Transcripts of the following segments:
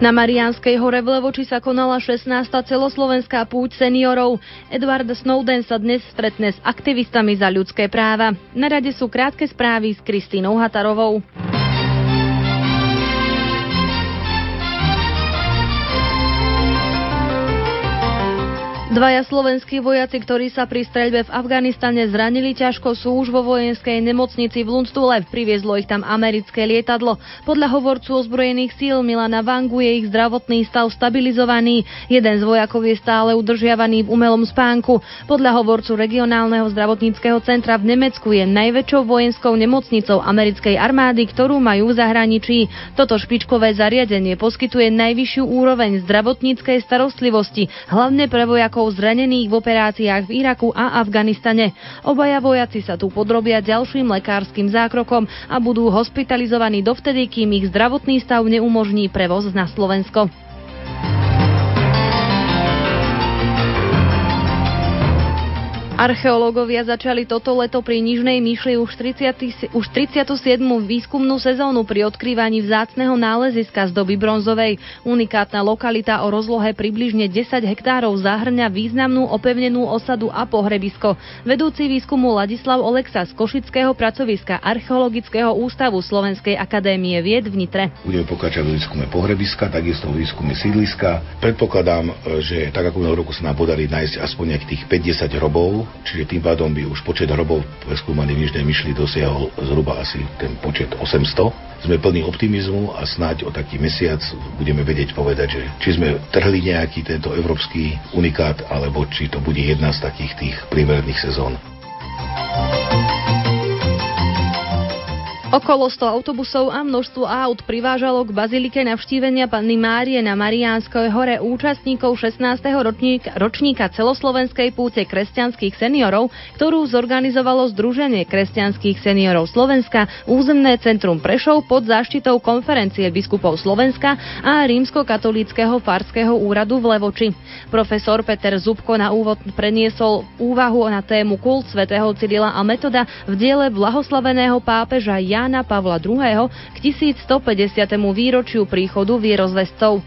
Na Mariánskej hore v Levoči sa konala 16. celoslovenská púť seniorov. Edward Snowden sa dnes stretne s aktivistami za ľudské práva. Na rade sú krátke správy s Kristínou Hatarovou. Dvaja slovenskí vojaci, ktorí sa pri streľbe v Afganistane zranili ťažko, sú už vo vojenskej nemocnici v Lundstule. Priviezlo ich tam americké lietadlo. Podľa hovorcu ozbrojených síl Milana Vangu je ich zdravotný stav stabilizovaný. Jeden z vojakov je stále udržiavaný v umelom spánku. Podľa hovorcu regionálneho zdravotníckého centra v Nemecku je najväčšou vojenskou nemocnicou americkej armády, ktorú majú v zahraničí. Toto špičkové zariadenie poskytuje najvyššiu úroveň zdravotníckej starostlivosti, hlavne pre vojakov vojakov zranených v operáciách v Iraku a Afganistane. Obaja vojaci sa tu podrobia ďalším lekárskym zákrokom a budú hospitalizovaní dovtedy, kým ich zdravotný stav neumožní prevoz na Slovensko. Archeológovia začali toto leto pri Nižnej myšli už, 30, už 37. výskumnú sezónu pri odkrývaní vzácneho náleziska z doby bronzovej. Unikátna lokalita o rozlohe približne 10 hektárov zahrňa významnú opevnenú osadu a pohrebisko. Vedúci výskumu Ladislav Oleksa z Košického pracoviska Archeologického ústavu Slovenskej akadémie vied v Nitre. Budeme pokračovať v výskume pohrebiska, takisto v výskume sídliska. Predpokladám, že tak ako roku sa nám podarí nájsť aspoň nejakých 5-10 hrobov, čiže tým pádom by už počet hrobov preskúmaných v Nižnej myšli dosiahol zhruba asi ten počet 800. Sme plní optimizmu a snáď o taký mesiac budeme vedieť povedať, že či sme trhli nejaký tento európsky unikát, alebo či to bude jedna z takých tých priemerných sezón. Okolo 100 autobusov a množstvo aut privážalo k bazilike navštívenia Panny Márie na Mariánskej hore účastníkov 16. ročníka, ročníka celoslovenskej púte kresťanských seniorov, ktorú zorganizovalo Združenie kresťanských seniorov Slovenska, územné centrum Prešov pod záštitou konferencie biskupov Slovenska a rímsko-katolíckého farského úradu v Levoči. Profesor Peter Zubko na úvod preniesol úvahu na tému kult svätého Cyrila a Metoda v diele blahoslaveného pápeža Jan Jána Pavla II. k 1150. výročiu príchodu vierozvestcov.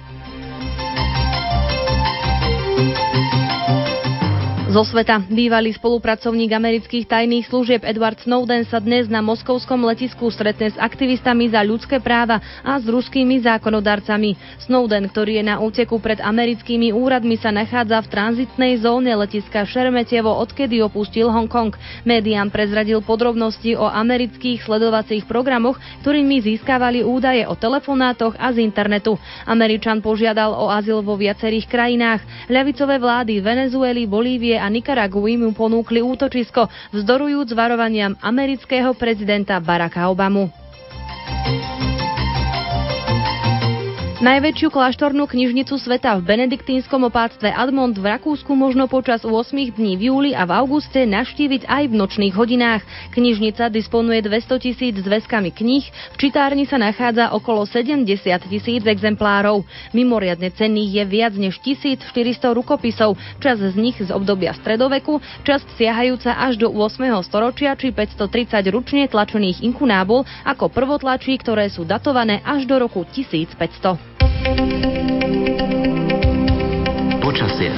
Zo sveta bývalý spolupracovník amerických tajných služieb Edward Snowden sa dnes na moskovskom letisku stretne s aktivistami za ľudské práva a s ruskými zákonodarcami. Snowden, ktorý je na úteku pred americkými úradmi, sa nachádza v tranzitnej zóne letiska Šeremetievo, odkedy opustil Hongkong. Médiám prezradil podrobnosti o amerických sledovacích programoch, ktorými získavali údaje o telefonátoch a z internetu. Američan požiadal o azyl vo viacerých krajinách. Ľavicové vlády Venezuely, Bolívie a Nikaragui mu ponúkli útočisko, vzdorujúc varovaniam amerického prezidenta Baracka Obamu. Najväčšiu kláštornú knižnicu sveta v benediktínskom opáctve Admont v Rakúsku možno počas 8 dní v júli a v auguste navštíviť aj v nočných hodinách. Knižnica disponuje 200 tisíc zväzkami kníh, v čitárni sa nachádza okolo 70 tisíc exemplárov. Mimoriadne cenných je viac než 1400 rukopisov, čas z nich z obdobia stredoveku, časť siahajúca až do 8. storočia či 530 ručne tlačených inkunábul ako prvotlačí, ktoré sú datované až do roku 1500. Počasie.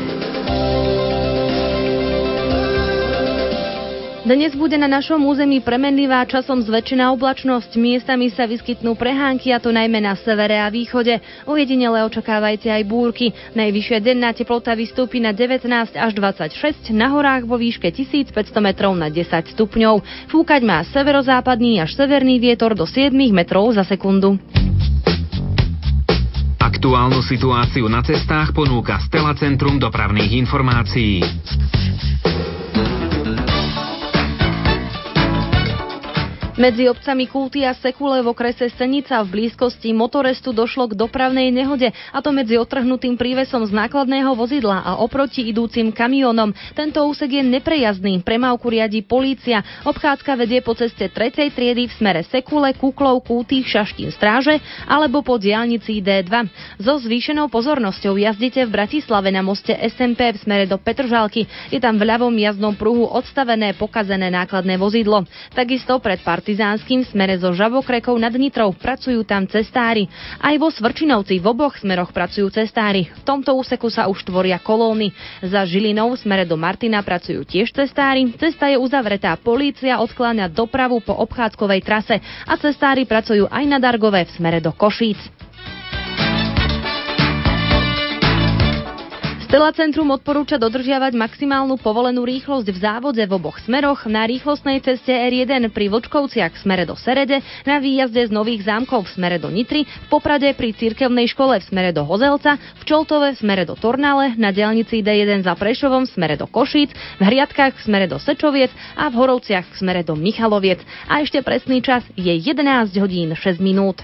Dnes bude na našom území premenlivá časom zväčšená oblačnosť. Miestami sa vyskytnú prehánky a to najmä na severe a východe. Ojedinele očakávajte aj búrky. Najvyššia denná teplota vystúpi na 19 až 26, na horách vo výške 1500 metrov na 10 stupňov. Fúkať má severozápadný až severný vietor do 7 metrov za sekundu. Aktuálnu situáciu na cestách ponúka Stela Centrum dopravných informácií. Medzi obcami Kulty a Sekule v okrese Senica v blízkosti motorestu došlo k dopravnej nehode, a to medzi otrhnutým prívesom z nákladného vozidla a oproti idúcim kamionom. Tento úsek je neprejazdný, premávku riadi polícia. Obchádzka vedie po ceste 3. triedy v smere Sekule, Kuklov, Kulty, Šaštín, Stráže alebo po diálnici D2. So zvýšenou pozornosťou jazdite v Bratislave na moste SMP v smere do Petržalky. Je tam v ľavom jazdnom pruhu odstavené pokazené nákladné vozidlo. Takisto pred pár Partizánskym smere zo Žabokrekov nad Nitrou pracujú tam cestári. Aj vo Svrčinovci v oboch smeroch pracujú cestári. V tomto úseku sa už tvoria kolóny. Za Žilinou v smere do Martina pracujú tiež cestári. Cesta je uzavretá. Polícia odkláňa dopravu po obchádzkovej trase a cestári pracujú aj na Dargové v smere do Košíc. Stela Centrum odporúča dodržiavať maximálnu povolenú rýchlosť v závode v oboch smeroch na rýchlostnej ceste R1 pri Vočkovciach v smere do Serede, na výjazde z Nových zámkov v smere do Nitry, v Poprade pri Cirkevnej škole v smere do Hozelca, v Čoltove v smere do Tornale, na diaľnici D1 za Prešovom v smere do Košíc, v Hriadkách v smere do Sečoviec a v Horovciach v smere do Michaloviec. A ešte presný čas je 11 hodín 6 minút.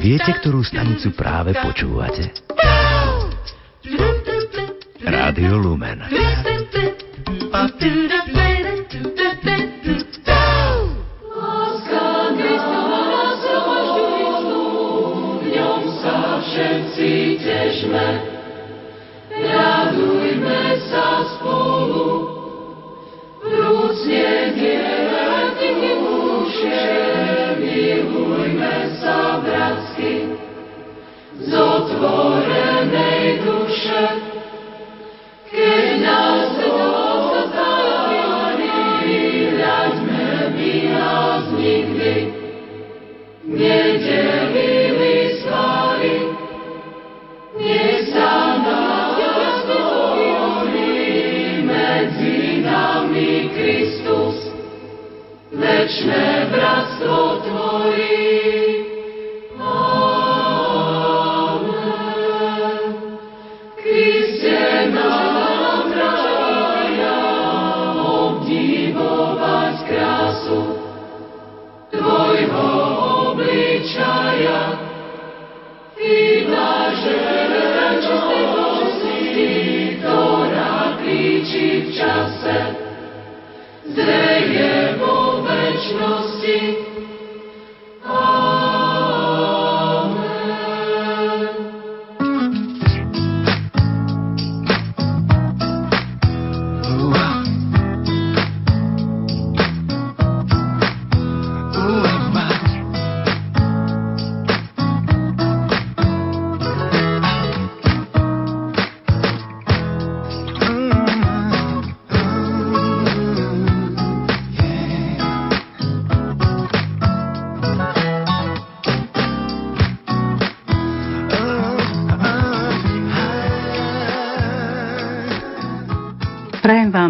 Viete, ktorú stanicu práve počúvate? Rádio Lumen. Všetci težme, radujme sa spolu, vrúcne duše, milujme sa bratsky, z otvorenej duše, keď nás dostali, hľaďme by nás nikdy, nedelili slály, nech sa nás medzi nami večné bratstvo tvorí.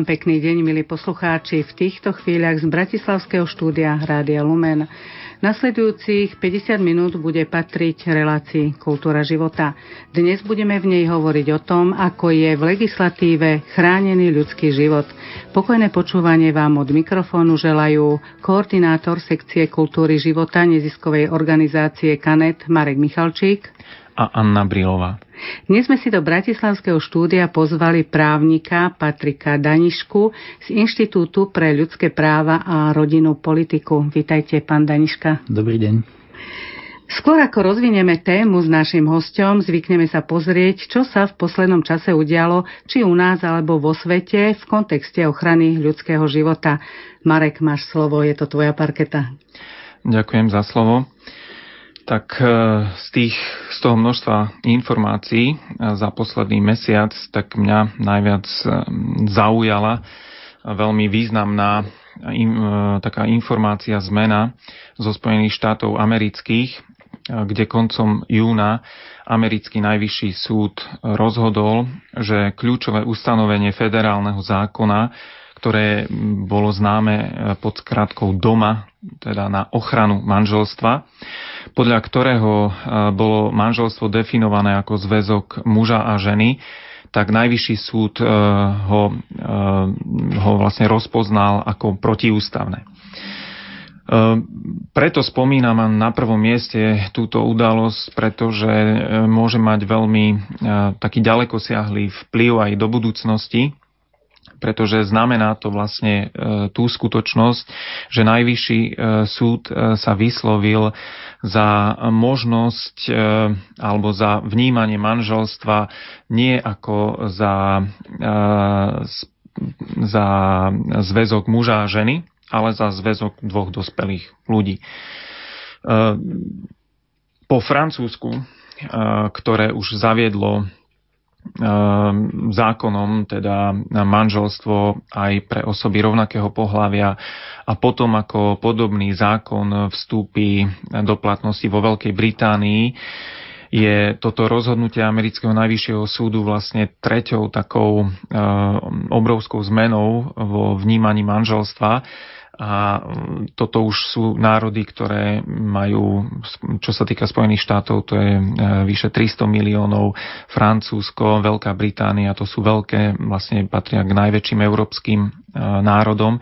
Vám pekný deň, milí poslucháči, v týchto chvíľach z Bratislavského štúdia Rádia Lumen. Nasledujúcich 50 minút bude patriť relácii Kultúra života. Dnes budeme v nej hovoriť o tom, ako je v legislatíve chránený ľudský život. Pokojné počúvanie vám od mikrofónu želajú koordinátor sekcie kultúry života neziskovej organizácie Kanet Marek Michalčík a Anna Brilová. Dnes sme si do Bratislavského štúdia pozvali právnika Patrika Danišku z Inštitútu pre ľudské práva a rodinnú politiku. Vítajte, pán Daniška. Dobrý deň. Skôr ako rozvinieme tému s našim hostom, zvykneme sa pozrieť, čo sa v poslednom čase udialo, či u nás alebo vo svete, v kontexte ochrany ľudského života. Marek, máš slovo, je to tvoja parketa. Ďakujem za slovo. Tak z, tých, z toho množstva informácií za posledný mesiac, tak mňa najviac zaujala veľmi významná taká informácia zmena zo Spojených štátov amerických, kde koncom júna americký najvyšší súd rozhodol, že kľúčové ustanovenie federálneho zákona, ktoré bolo známe pod skratkou DOMA, teda na ochranu manželstva, podľa ktorého bolo manželstvo definované ako zväzok muža a ženy, tak najvyšší súd ho, ho vlastne rozpoznal ako protiústavné. Preto spomínam na prvom mieste túto udalosť, pretože môže mať veľmi taký ďalekosiahlý vplyv aj do budúcnosti pretože znamená to vlastne e, tú skutočnosť, že najvyšší e, súd e, sa vyslovil za možnosť alebo za vnímanie manželstva nie ako za, za zväzok muža a ženy, ale za zväzok dvoch dospelých ľudí. Po Francúzsku, ktoré už zaviedlo zákonom, teda manželstvo aj pre osoby rovnakého pohľavia a potom ako podobný zákon vstúpi do platnosti vo Veľkej Británii, je toto rozhodnutie amerického najvyššieho súdu vlastne treťou takou ehm, obrovskou zmenou vo vnímaní manželstva a mm, toto už sú národy, ktoré majú, čo sa týka Spojených štátov, to je e, vyše 300 miliónov, Francúzsko, Veľká Británia, to sú veľké, vlastne patria k najväčším európskym e, národom.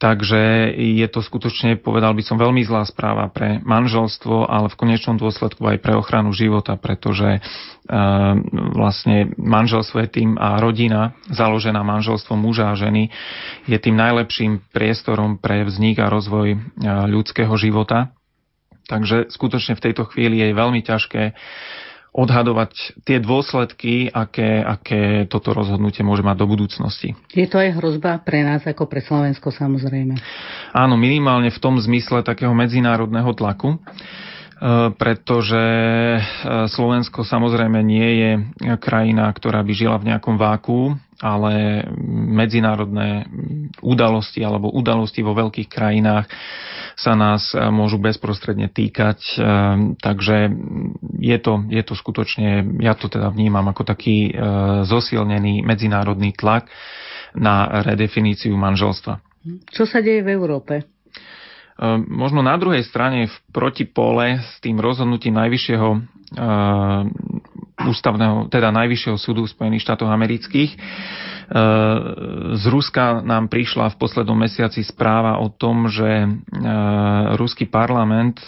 Takže je to skutočne, povedal by som, veľmi zlá správa pre manželstvo, ale v konečnom dôsledku aj pre ochranu života, pretože e, vlastne manželstvo je tým a rodina, založená manželstvom muža a ženy, je tým najlepším priestorom pre vznik a rozvoj e, ľudského života. Takže skutočne v tejto chvíli je veľmi ťažké odhadovať tie dôsledky, aké, aké toto rozhodnutie môže mať do budúcnosti. Je to aj hrozba pre nás ako pre Slovensko samozrejme? Áno, minimálne v tom zmysle takého medzinárodného tlaku pretože e, Slovensko samozrejme nie je krajina, ktorá by žila v nejakom váku, ale medzinárodné udalosti alebo udalosti vo veľkých krajinách sa nás e, môžu bezprostredne týkať. Takže je to, je to skutočne, ja to teda vnímam ako taký zosilnený medzinárodný tlak na redefiníciu manželstva. Čo sa deje v Európe? Možno na druhej strane v protipole s tým rozhodnutím najvyššieho ústavného, teda najvyššieho súdu Spojených štátov amerických. Z Ruska nám prišla v poslednom mesiaci správa o tom, že ruský parlament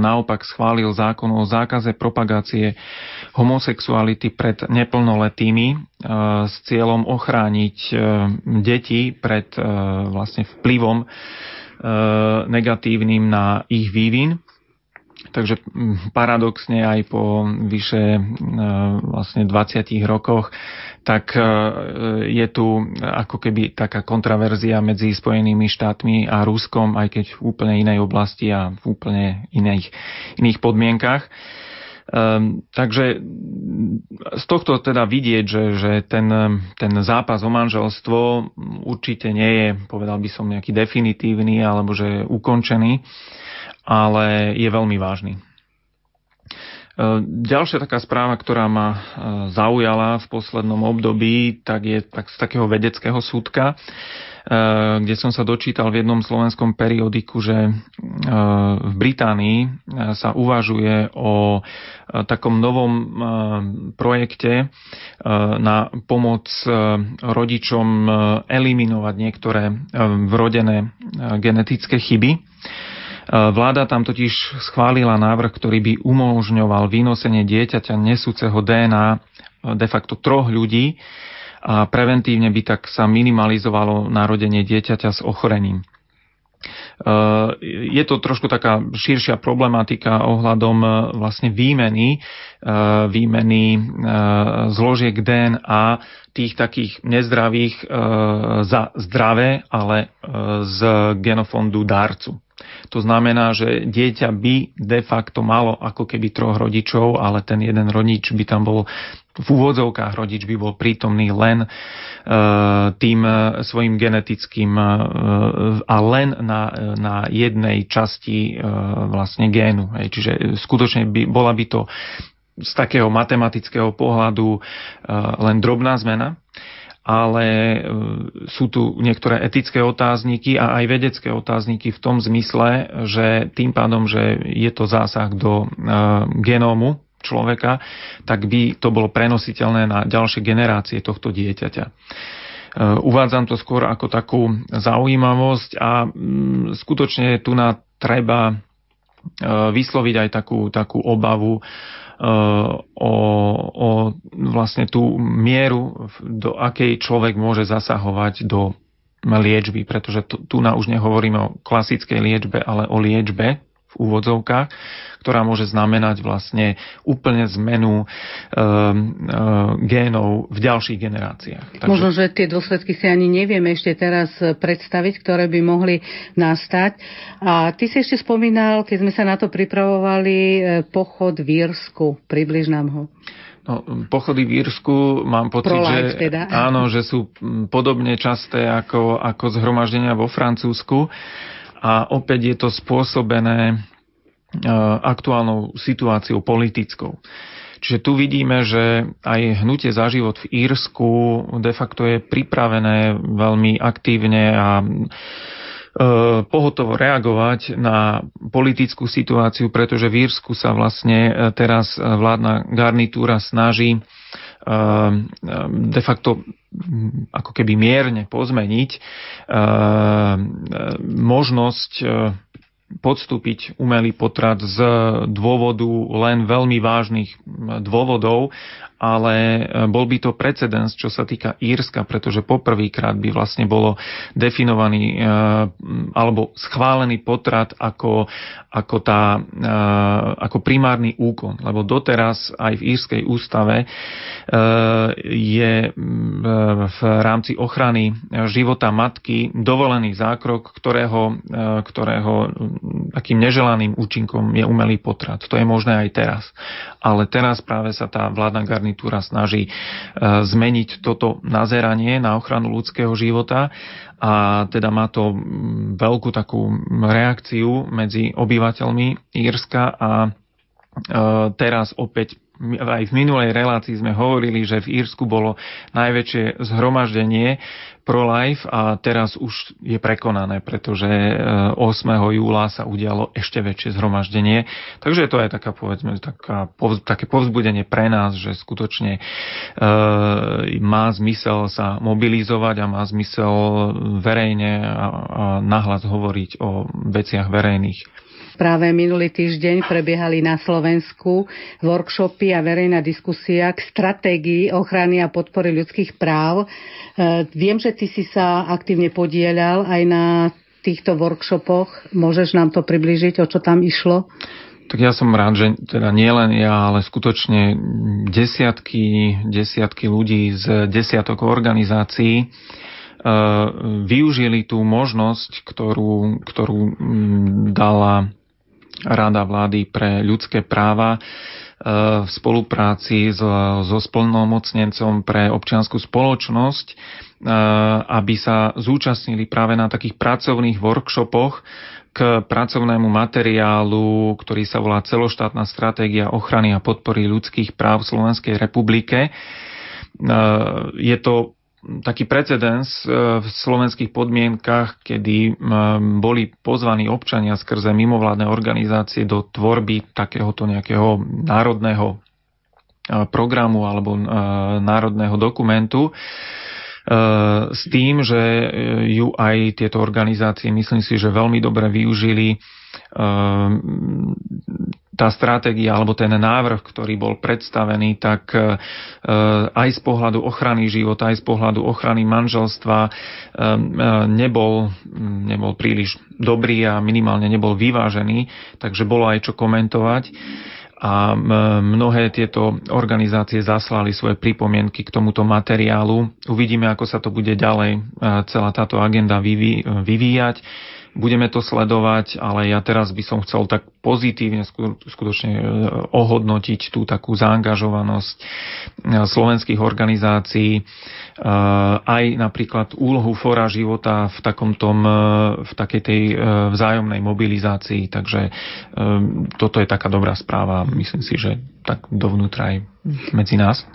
naopak schválil zákon o zákaze propagácie homosexuality pred neplnoletými s cieľom ochrániť deti pred vlastne vplyvom negatívnym na ich vývin. Takže paradoxne aj po vyše vlastne 20 rokoch, tak je tu ako keby taká kontraverzia medzi Spojenými štátmi a Ruskom, aj keď v úplne inej oblasti a v úplne iných, iných podmienkach. Um, takže z tohto teda vidieť, že, že ten, ten zápas o manželstvo určite nie je, povedal by som, nejaký definitívny alebo že ukončený, ale je veľmi vážny. Ďalšia taká správa, ktorá ma zaujala v poslednom období, tak je tak z takého vedeckého súdka. Eh, kde som sa dočítal v jednom slovenskom periodiku, že v Británii sa uvažuje o takom novom projekte na pomoc rodičom eliminovať niektoré vrodené genetické chyby. Vláda tam totiž schválila návrh, ktorý by umožňoval vynosenie dieťaťa nesúceho DNA de facto troch ľudí, a preventívne by tak sa minimalizovalo narodenie dieťaťa s ochorením. E, je to trošku taká širšia problematika ohľadom e, vlastne výmeny, e, výmeny zložiek DNA tých takých nezdravých za zdravé, ale z genofondu dárcu. To znamená, že dieťa by de facto malo ako keby troch rodičov, ale ten jeden rodič by tam bol v úvodzovkách rodič by bol prítomný len e, tým e, svojim genetickým e, a len na, na jednej časti vlastne génu. Čiže skutočne by, bola by to z takého matematického pohľadu len drobná zmena, ale sú tu niektoré etické otázniky a aj vedecké otázniky v tom zmysle, že tým pádom, že je to zásah do genómu človeka, tak by to bolo prenositeľné na ďalšie generácie tohto dieťaťa. Uvádzam to skôr ako takú zaujímavosť a mm, skutočne tu na treba vysloviť aj takú, takú obavu o, o vlastne tú mieru, do akej človek môže zasahovať do liečby, pretože tu, tu na už nehovoríme o klasickej liečbe, ale o liečbe v úvodzovkách, ktorá môže znamenať vlastne úplne zmenu e, e, génov v ďalších generáciách. Takže... Možno, že tie dôsledky si ani nevieme ešte teraz predstaviť, ktoré by mohli nastať. A ty si ešte spomínal, keď sme sa na to pripravovali, e, pochod v Írsku. Približ nám ho. No, pochody v Írsku mám pocit, že, teda. áno, že sú podobne časté ako, ako zhromaždenia vo Francúzsku a opäť je to spôsobené E, aktuálnou situáciou politickou. Čiže tu vidíme, že aj hnutie za život v Írsku de facto je pripravené veľmi aktívne a e, pohotovo reagovať na politickú situáciu, pretože v Írsku sa vlastne e, teraz vládna garnitúra snaží de facto ako keby mierne pozmeniť možnosť podstúpiť umelý potrat z dôvodu len veľmi vážnych dôvodov ale e, bol by to precedens, čo sa týka Írska, pretože poprvýkrát by vlastne bolo definovaný e, alebo schválený potrat ako, ako, tá, e, ako primárny úkon, lebo doteraz aj v írskej ústave je v rámci ochrany života matky dovolený zákrok, ktorého, ktorého takým neželaným účinkom je umelý potrat. To je možné aj teraz. Ale teraz práve sa tá vládna garnitúra snaží e, zmeniť toto nazeranie na ochranu ľudského života a teda má to veľkú takú reakciu medzi obyvateľmi Írska a e, teraz opäť aj v minulej relácii sme hovorili, že v Írsku bolo najväčšie zhromaždenie pro-life a teraz už je prekonané, pretože 8. E, júla sa udialo ešte väčšie zhromaždenie. Takže to je taká, povedzme, taká, také povzbudenie pre nás, že skutočne e, má zmysel sa mobilizovať a má zmysel verejne a, a nahlas hovoriť o veciach verejných. Práve minulý týždeň prebiehali na Slovensku workshopy a verejná diskusia k stratégii ochrany a podpory ľudských práv. E, viem, že ty si sa aktívne podielal aj na týchto workshopoch. Môžeš nám to približiť, o čo tam išlo? Tak ja som rád, že teda nielen ja, ale skutočne desiatky, desiatky ľudí z desiatok organizácií e, využili tú možnosť, ktorú, ktorú dala Rada vlády pre ľudské práva e, v spolupráci so, so splnomocnencom pre občianskú spoločnosť, e, aby sa zúčastnili práve na takých pracovných workshopoch k pracovnému materiálu, ktorý sa volá Celoštátna stratégia ochrany a podpory ľudských práv v Slovenskej republike. E, je to taký precedens e, v slovenských podmienkach, kedy boli pozvaní občania skrze mimovládne organizácie do tvorby takéhoto nejakého národného e, programu alebo e, národného dokumentu s tým, že ju aj tieto organizácie, myslím si, že veľmi dobre využili tá stratégia alebo ten návrh, ktorý bol predstavený, tak e, aj z pohľadu ochrany života, aj z pohľadu ochrany manželstva e, e, nebol, nebol príliš dobrý a minimálne nebol vyvážený, takže bolo aj čo komentovať a mnohé tieto organizácie zaslali svoje pripomienky k tomuto materiálu. Uvidíme, ako sa to bude ďalej celá táto agenda vyvíjať budeme to sledovať, ale ja teraz by som chcel tak pozitívne skutočne e, ohodnotiť tú takú zaangažovanosť e, slovenských organizácií, e, aj napríklad úlohu Fora života v, takom tom, v takej tej vzájomnej mobilizácii. Takže toto je taká dobrá správa. Myslím si, že tak dovnútra aj medzi nás.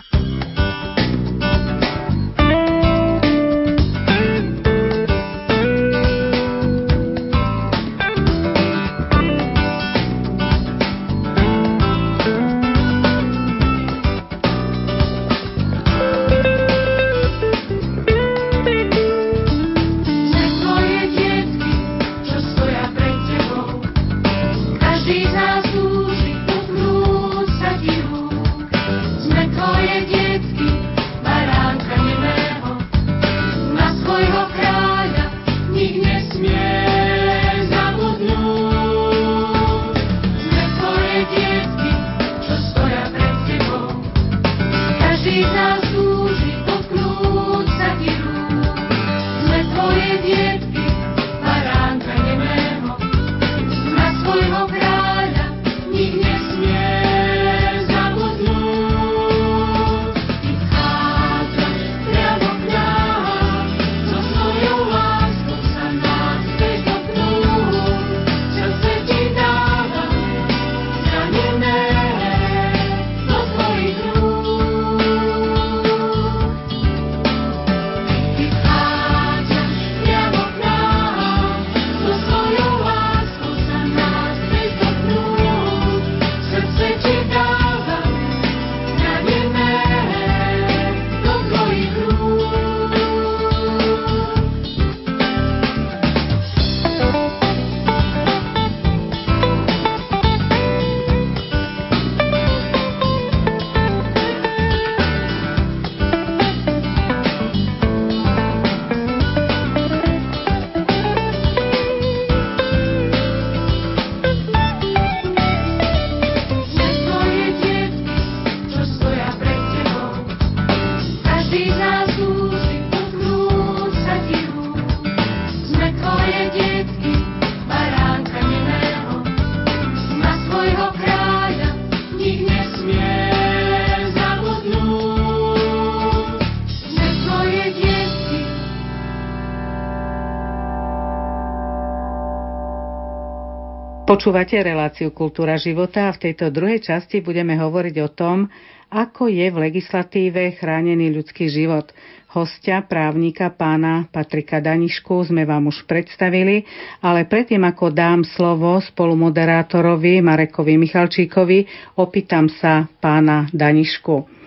Počúvate reláciu Kultúra života a v tejto druhej časti budeme hovoriť o tom, ako je v legislatíve chránený ľudský život. Hostia, právnika pána Patrika Danišku sme vám už predstavili, ale predtým ako dám slovo spolumoderátorovi Marekovi Michalčíkovi, opýtam sa pána Danišku.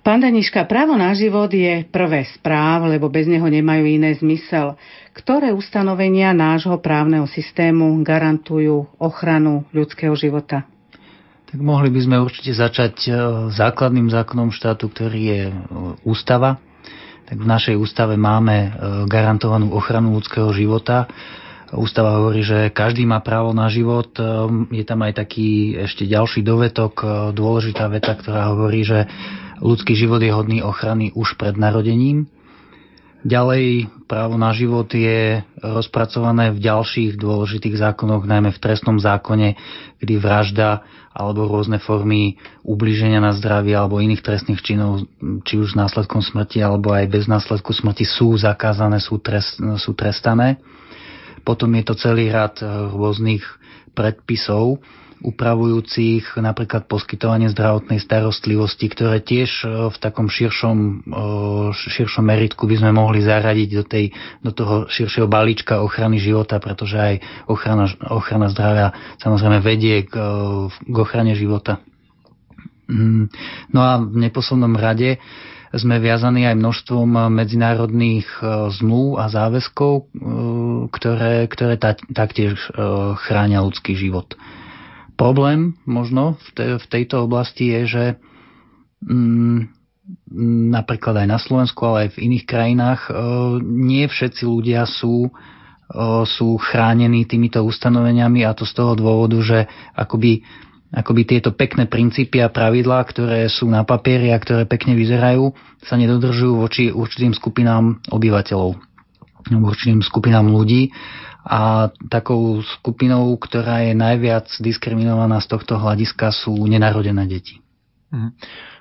Pán Daniška, právo na život je prvé správ, lebo bez neho nemajú iné zmysel. Ktoré ustanovenia nášho právneho systému garantujú ochranu ľudského života? Tak mohli by sme určite začať e, základným zákonom štátu, ktorý je e, ústava. Tak v našej ústave máme e, garantovanú ochranu ľudského života. Ústava hovorí, že každý má právo na život. Je tam aj taký ešte ďalší dovetok, dôležitá veta, ktorá hovorí, že ľudský život je hodný ochrany už pred narodením. Ďalej právo na život je rozpracované v ďalších dôležitých zákonoch, najmä v trestnom zákone, kedy vražda alebo rôzne formy ubliženia na zdravie alebo iných trestných činov, či už s následkom smrti alebo aj bez následku smrti sú zakázané, sú, trest, sú trestané. Potom je to celý rad rôznych predpisov, upravujúcich napríklad poskytovanie zdravotnej starostlivosti, ktoré tiež e, v takom širšom, e, širšom meritku by sme mohli zaradiť do, tej, do toho širšieho balíčka ochrany života, pretože aj ochrana, ochrana zdravia samozrejme vedie k, k ochrane života. Mm, no a v neposlednom rade sme viazaní aj množstvom medzinárodných e, zmluv a záväzkov, ktoré, ktoré taktiež chránia ľudský život. Problém možno v, te, v tejto oblasti je, že mm, napríklad aj na Slovensku, ale aj v iných krajinách e, nie všetci ľudia sú, e, sú chránení týmito ustanoveniami a to z toho dôvodu, že akoby, akoby tieto pekné princípy a pravidlá, ktoré sú na papieri a ktoré pekne vyzerajú, sa nedodržujú voči určitým skupinám obyvateľov, určitým skupinám ľudí a takou skupinou, ktorá je najviac diskriminovaná z tohto hľadiska sú nenarodené deti. Mhm.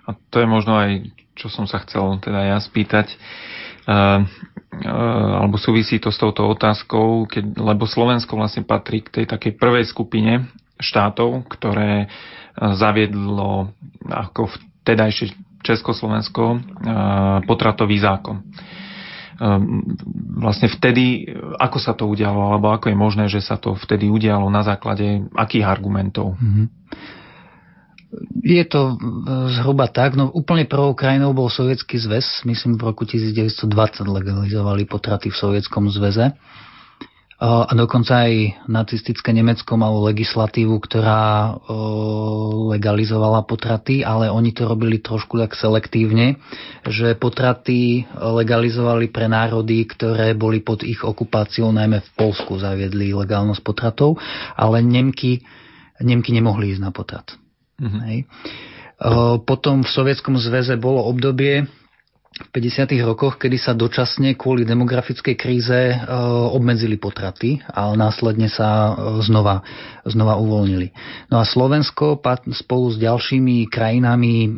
A to je možno aj, čo som sa chcel teda ja spýtať, uh, uh, alebo súvisí to s touto otázkou, keď, lebo Slovensko vlastne patrí k tej takej prvej skupine štátov, ktoré uh, zaviedlo ako vtedajšie Československo potratový zákon. Ehm, vlastne vtedy, ako sa to udialo, alebo ako je možné, že sa to vtedy udialo, na základe akých argumentov? Mm-hmm. Je to e, zhruba tak, no úplne prvou krajinou bol Sovietský zväz, myslím v roku 1920 legalizovali potraty v Sovietskom zväze. A dokonca aj nacistické Nemecko malo legislatívu, ktorá legalizovala potraty, ale oni to robili trošku tak selektívne, že potraty legalizovali pre národy, ktoré boli pod ich okupáciou, najmä v Polsku zaviedli legálnosť potratov, ale Nemky, Nemky nemohli ísť na potrat. Mm-hmm. Hej. Potom v Sovietskom zväze bolo obdobie, v 50. rokoch, kedy sa dočasne kvôli demografickej kríze e, obmedzili potraty a následne sa e, znova, znova uvoľnili. No a Slovensko spolu s ďalšími krajinami e,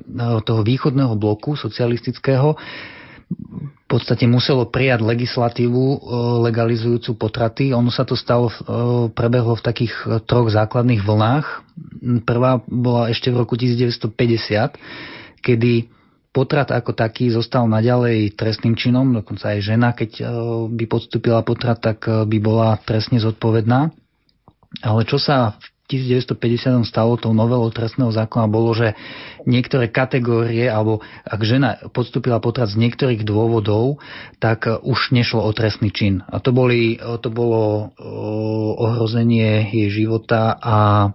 toho východného bloku socialistického v podstate muselo prijať legislatívu legalizujúcu potraty. Ono sa to stalo, prebehlo v takých troch základných vlnách. Prvá bola ešte v roku 1950, kedy potrat ako taký zostal naďalej trestným činom, dokonca aj žena, keď e, by podstúpila potrat, tak e, by bola trestne zodpovedná. Ale čo sa v 1950 stalo tou novelou trestného zákona bolo, že niektoré kategórie, alebo ak žena podstúpila potrat z niektorých dôvodov, tak e, už nešlo o trestný čin. A to, boli, to bolo ohrozenie jej života a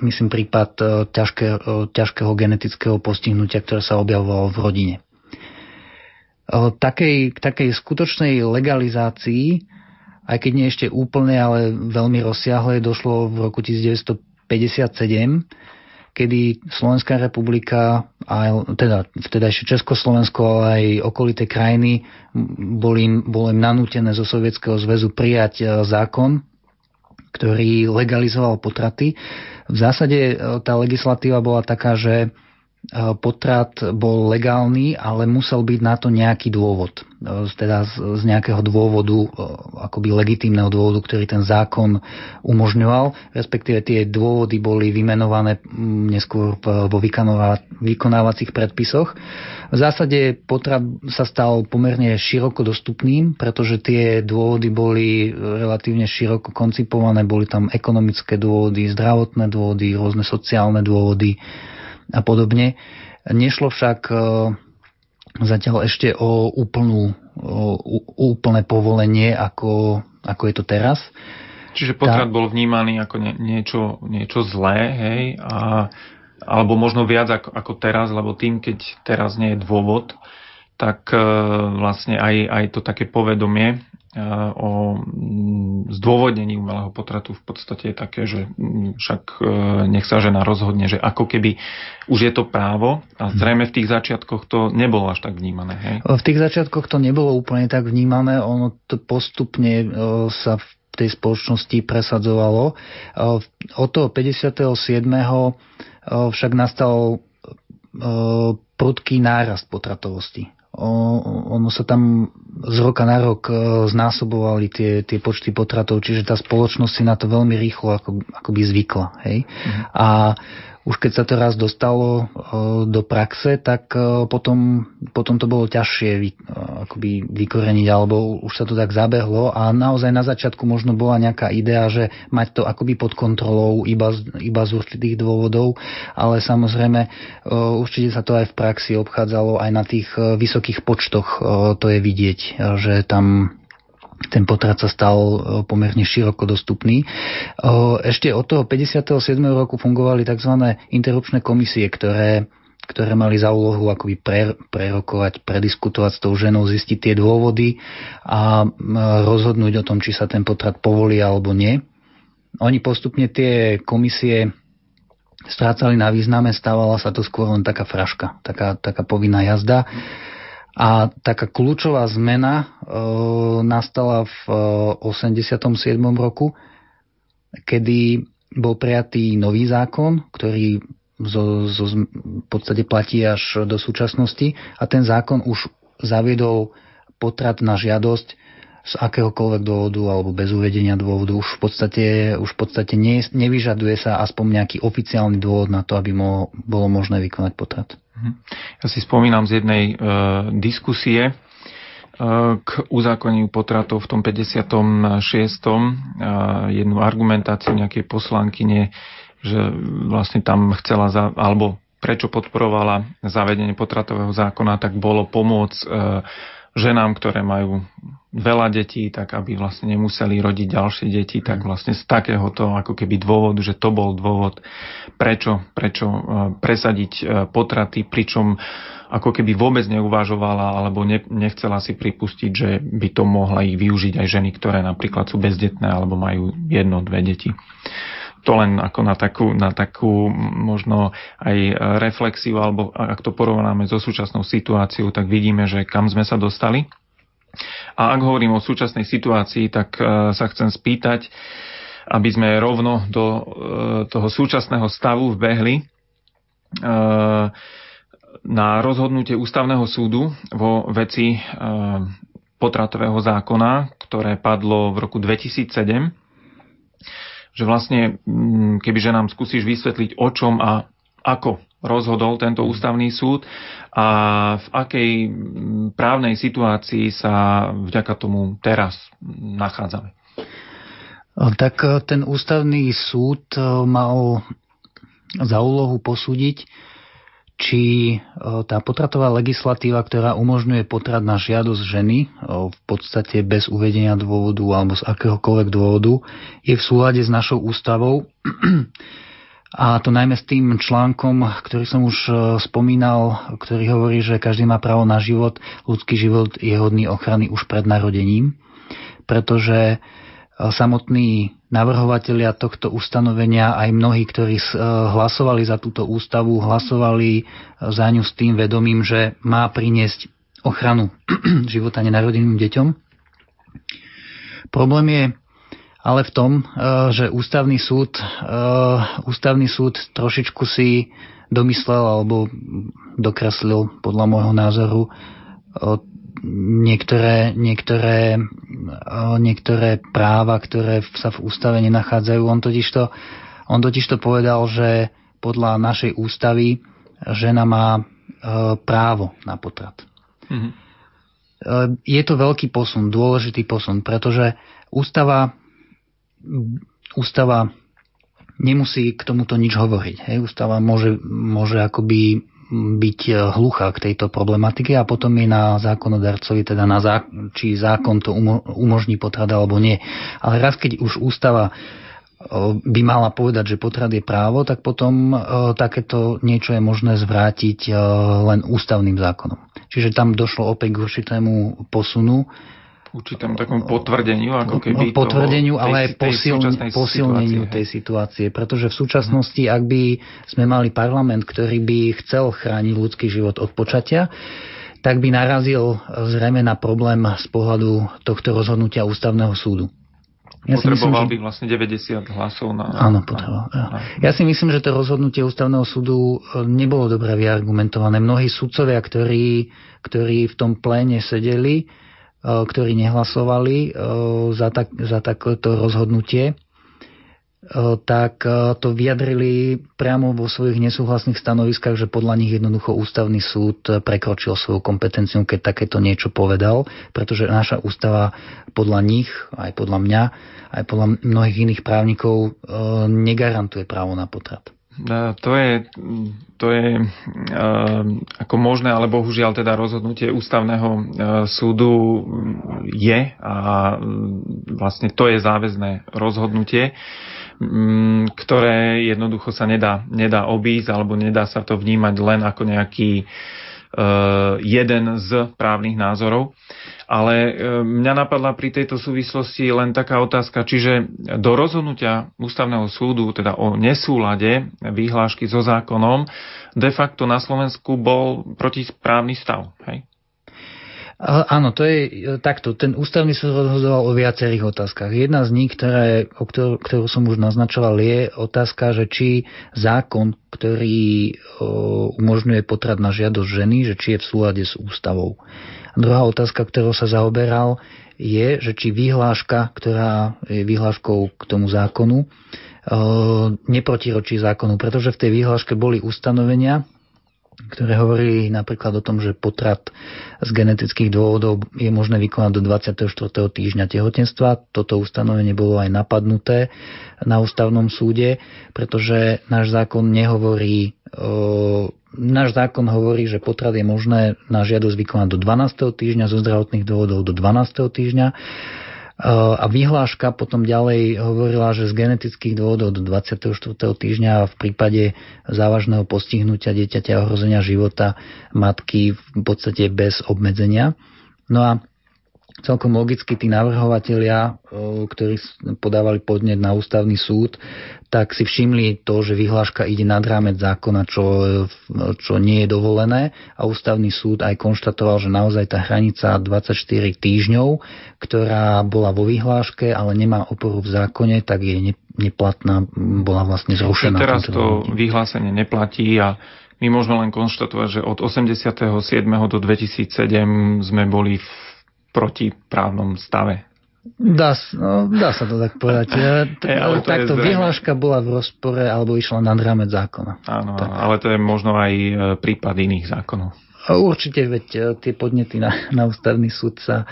myslím prípad ťažké, ťažkého genetického postihnutia, ktoré sa objavovalo v rodine. Takej, takej skutočnej legalizácii, aj keď nie ešte úplne, ale veľmi rozsiahle, došlo v roku 1957, kedy Slovenská republika, a teda vtedajšie Československo, ale aj okolité krajiny boli, boli nanútené zo Sovietskeho zväzu prijať zákon, ktorý legalizoval potraty. V zásade e, tá legislatíva bola taká, že potrat bol legálny, ale musel byť na to nejaký dôvod. E, teda z, nejakého dôvodu, e, akoby legitímneho dôvodu, ktorý ten zákon umožňoval, respektíve tie dôvody boli vymenované neskôr vo vykonávacích predpisoch. V zásade potrat sa stal pomerne široko dostupným, pretože tie dôvody boli relatívne široko koncipované, boli tam ekonomické dôvody, zdravotné dôvody, rôzne sociálne dôvody, a podobne. Nešlo však e, zatiaľ ešte o úplnú, o úplné povolenie, ako, ako je to teraz. Čiže potrat Tá... bol vnímaný ako nie, niečo, niečo zlé, hej, a, alebo možno viac ako, ako teraz, lebo tým, keď teraz nie je dôvod, tak e, vlastne aj, aj to také povedomie o mm, zdôvodnení umelého potratu v podstate je také, že mm, však e, nech sa žena rozhodne, že ako keby už je to právo a mhm. zrejme v tých začiatkoch to nebolo až tak vnímané. Hej? V tých začiatkoch to nebolo úplne tak vnímané, ono to postupne e, sa v tej spoločnosti presadzovalo. E, od toho 57. však nastal prudký nárast potratovosti ono sa tam z roka na rok e, znásobovali tie, tie počty potratov, čiže tá spoločnosť si na to veľmi rýchlo ako, akoby zvykla. Hej? Mm. A už keď sa to raz dostalo do praxe, tak potom, potom to bolo ťažšie akoby vykoreniť, alebo už sa to tak zabehlo. A naozaj na začiatku možno bola nejaká idea, že mať to akoby pod kontrolou iba, iba z určitých dôvodov, ale samozrejme určite sa to aj v praxi obchádzalo aj na tých vysokých počtoch to je vidieť, že tam ten potrat sa stal e, pomerne široko dostupný. E, ešte od toho 57. roku fungovali tzv. interrupčné komisie, ktoré ktoré mali za úlohu akoby pre, prerokovať, prediskutovať s tou ženou, zistiť tie dôvody a rozhodnúť o tom, či sa ten potrat povolí alebo nie. Oni postupne tie komisie strácali na význame, stávala sa to skôr len taká fraška, taká, taká povinná jazda. A taká kľúčová zmena e, nastala v e, 87. roku, kedy bol prijatý nový zákon, ktorý zo, zo, v podstate platí až do súčasnosti a ten zákon už zaviedol potrat na žiadosť z akéhokoľvek dôvodu alebo bez uvedenia dôvodu už v podstate, už v podstate ne, nevyžaduje sa aspoň nejaký oficiálny dôvod na to, aby mo, bolo možné vykonať potrat. Mhm. Ja si spomínam z jednej e, diskusie e, k uzákoneniu potratov v tom 56. E, jednu argumentáciu nejakej poslankyne, že vlastne tam chcela, za, alebo prečo podporovala zavedenie potratového zákona, tak bolo pomôcť e, ženám, ktoré majú veľa detí, tak aby vlastne nemuseli rodiť ďalšie deti, tak mhm. vlastne z takéhoto ako keby dôvodu, že to bol dôvod, prečo, prečo e, presadiť e, potraty, pričom ako keby vôbec neuvažovala alebo ne, nechcela si pripustiť, že by to mohla ich využiť aj ženy, ktoré napríklad sú bezdetné alebo majú jedno, dve deti to len ako na takú, na takú možno aj reflexiu, alebo ak to porovnáme so súčasnou situáciou, tak vidíme, že kam sme sa dostali. A ak hovorím o súčasnej situácii, tak e, sa chcem spýtať, aby sme rovno do e, toho súčasného stavu vbehli e, na rozhodnutie ústavného súdu vo veci potratového zákona, ktoré padlo v roku 2007 že vlastne, mm, kebyže nám skúsiš vysvetliť, o čom a ako rozhodol tento ústavný súd a v akej mm, právnej situácii sa vďaka tomu teraz nachádzame. Tak e, ten ústavný súd e, mal za úlohu posúdiť, či e, tá potratová legislatíva, ktorá umožňuje potrat na žiadosť ženy e, v podstate bez uvedenia dôvodu alebo z akéhokoľvek dôvodu, je v súlade s našou ústavou. A to najmä s tým článkom, ktorý som už e, spomínal, ktorý hovorí, že každý má právo na život, ľudský život je hodný ochrany už pred narodením, pretože samotní navrhovatelia tohto ustanovenia, aj mnohí, ktorí eh, hlasovali za túto ústavu, hlasovali eh, za ňu s tým vedomím, že má priniesť ochranu života nenarodeným deťom. Problém je ale v tom, že ústavný súd, ústavný súd trošičku si domyslel alebo dokreslil podľa môjho názoru niektoré, niektoré, niektoré práva, ktoré sa v ústave nenachádzajú. On totiž to, on totiž to povedal, že podľa našej ústavy žena má právo na potrat. Mm-hmm. Je to veľký posun, dôležitý posun, pretože ústava, ústava nemusí k tomuto nič hovoriť. Hej. Ústava môže, môže akoby byť e, hluchá k tejto problematike a potom je na zákonodarcovi, teda na zá, či zákon to umo, umožní potrat alebo nie. Ale raz, keď už ústava e, by mala povedať, že potrat je právo, tak potom e, takéto niečo je možné zvrátiť len ústavným zákonom. Čiže tam došlo opäť k určitému posunu určitému takom potvrdeniu, ako keby potvrdeniu, toho, ale aj posiln, posilneniu tej situácie. Pretože v súčasnosti, ak by sme mali parlament, ktorý by chcel chrániť ľudský život od počatia, tak by narazil zrejme na problém z pohľadu tohto rozhodnutia ústavného súdu. Ja potreboval myslím, by vlastne 90 hlasov na... Áno, potreboval. Ja. ja si myslím, že to rozhodnutie ústavného súdu e, nebolo dobre vyargumentované. Mnohí sudcovia, ktorí, ktorí v tom pléne sedeli, ktorí nehlasovali eh, za, tak, za takéto rozhodnutie, eh, tak to vyjadrili priamo vo svojich nesúhlasných stanoviskách, že podľa nich jednoducho ústavný súd prekročil svoju kompetenciu, keď takéto niečo povedal, pretože naša ústava podľa nich, aj podľa mňa, aj podľa mnohých iných právnikov negarantuje právo na potrat. To je, to je uh, ako možné, ale bohužiaľ teda rozhodnutie ústavného uh, súdu je a vlastne to je záväzné rozhodnutie, ktoré jednoducho sa nedá, nedá obísť alebo nedá sa to vnímať len ako nejaký jeden z právnych názorov. Ale e, mňa napadla pri tejto súvislosti len taká otázka, čiže do rozhodnutia ústavného súdu, teda o nesúlade výhlášky so zákonom, de facto na Slovensku bol protisprávny stav. Hej? Áno, to je takto. Ten ústavný súd rozhodoval o viacerých otázkach. Jedna z nich, ktoré, o ktorú, ktorú som už naznačoval, je otázka, že či zákon, ktorý umožňuje potrat na žiadosť ženy, že či je v súlade s ústavou. A druhá otázka, ktorou sa zaoberal, je, že či vyhláška, ktorá je vyhláškou k tomu zákonu, e, neprotiročí zákonu, pretože v tej vyhláške boli ustanovenia, ktoré hovorí napríklad o tom, že potrat z genetických dôvodov je možné vykonať do 24. týždňa tehotenstva. Toto ustanovenie bolo aj napadnuté na ústavnom súde, pretože náš zákon nehovorí náš zákon hovorí, že potrat je možné na žiadosť vykonať do 12. týždňa, zo zdravotných dôvodov do 12. týždňa. A vyhláška potom ďalej hovorila, že z genetických dôvodov do 24. týždňa v prípade závažného postihnutia dieťaťa ohrozenia života matky v podstate bez obmedzenia. No a celkom logicky tí navrhovatelia, ktorí podávali podnet na ústavný súd, tak si všimli to, že vyhláška ide nad rámec zákona, čo, čo nie je dovolené a ústavný súd aj konštatoval, že naozaj tá hranica 24 týždňov, ktorá bola vo vyhláške, ale nemá oporu v zákone, tak je neplatná, bola vlastne zrušená. Teraz to vyhlásenie neplatí a my môžeme len konštatovať, že od 87. do 2007 sme boli v protiprávnom stave. Dá, no, dá sa to tak povedať. Hey, ale takto vyhláška bola v rozpore alebo išla nad rámec zákona. Áno, tak. ale to je možno aj e, prípad iných zákonov. Určite, veď e, tie podnety na, na ústavný súd sa e,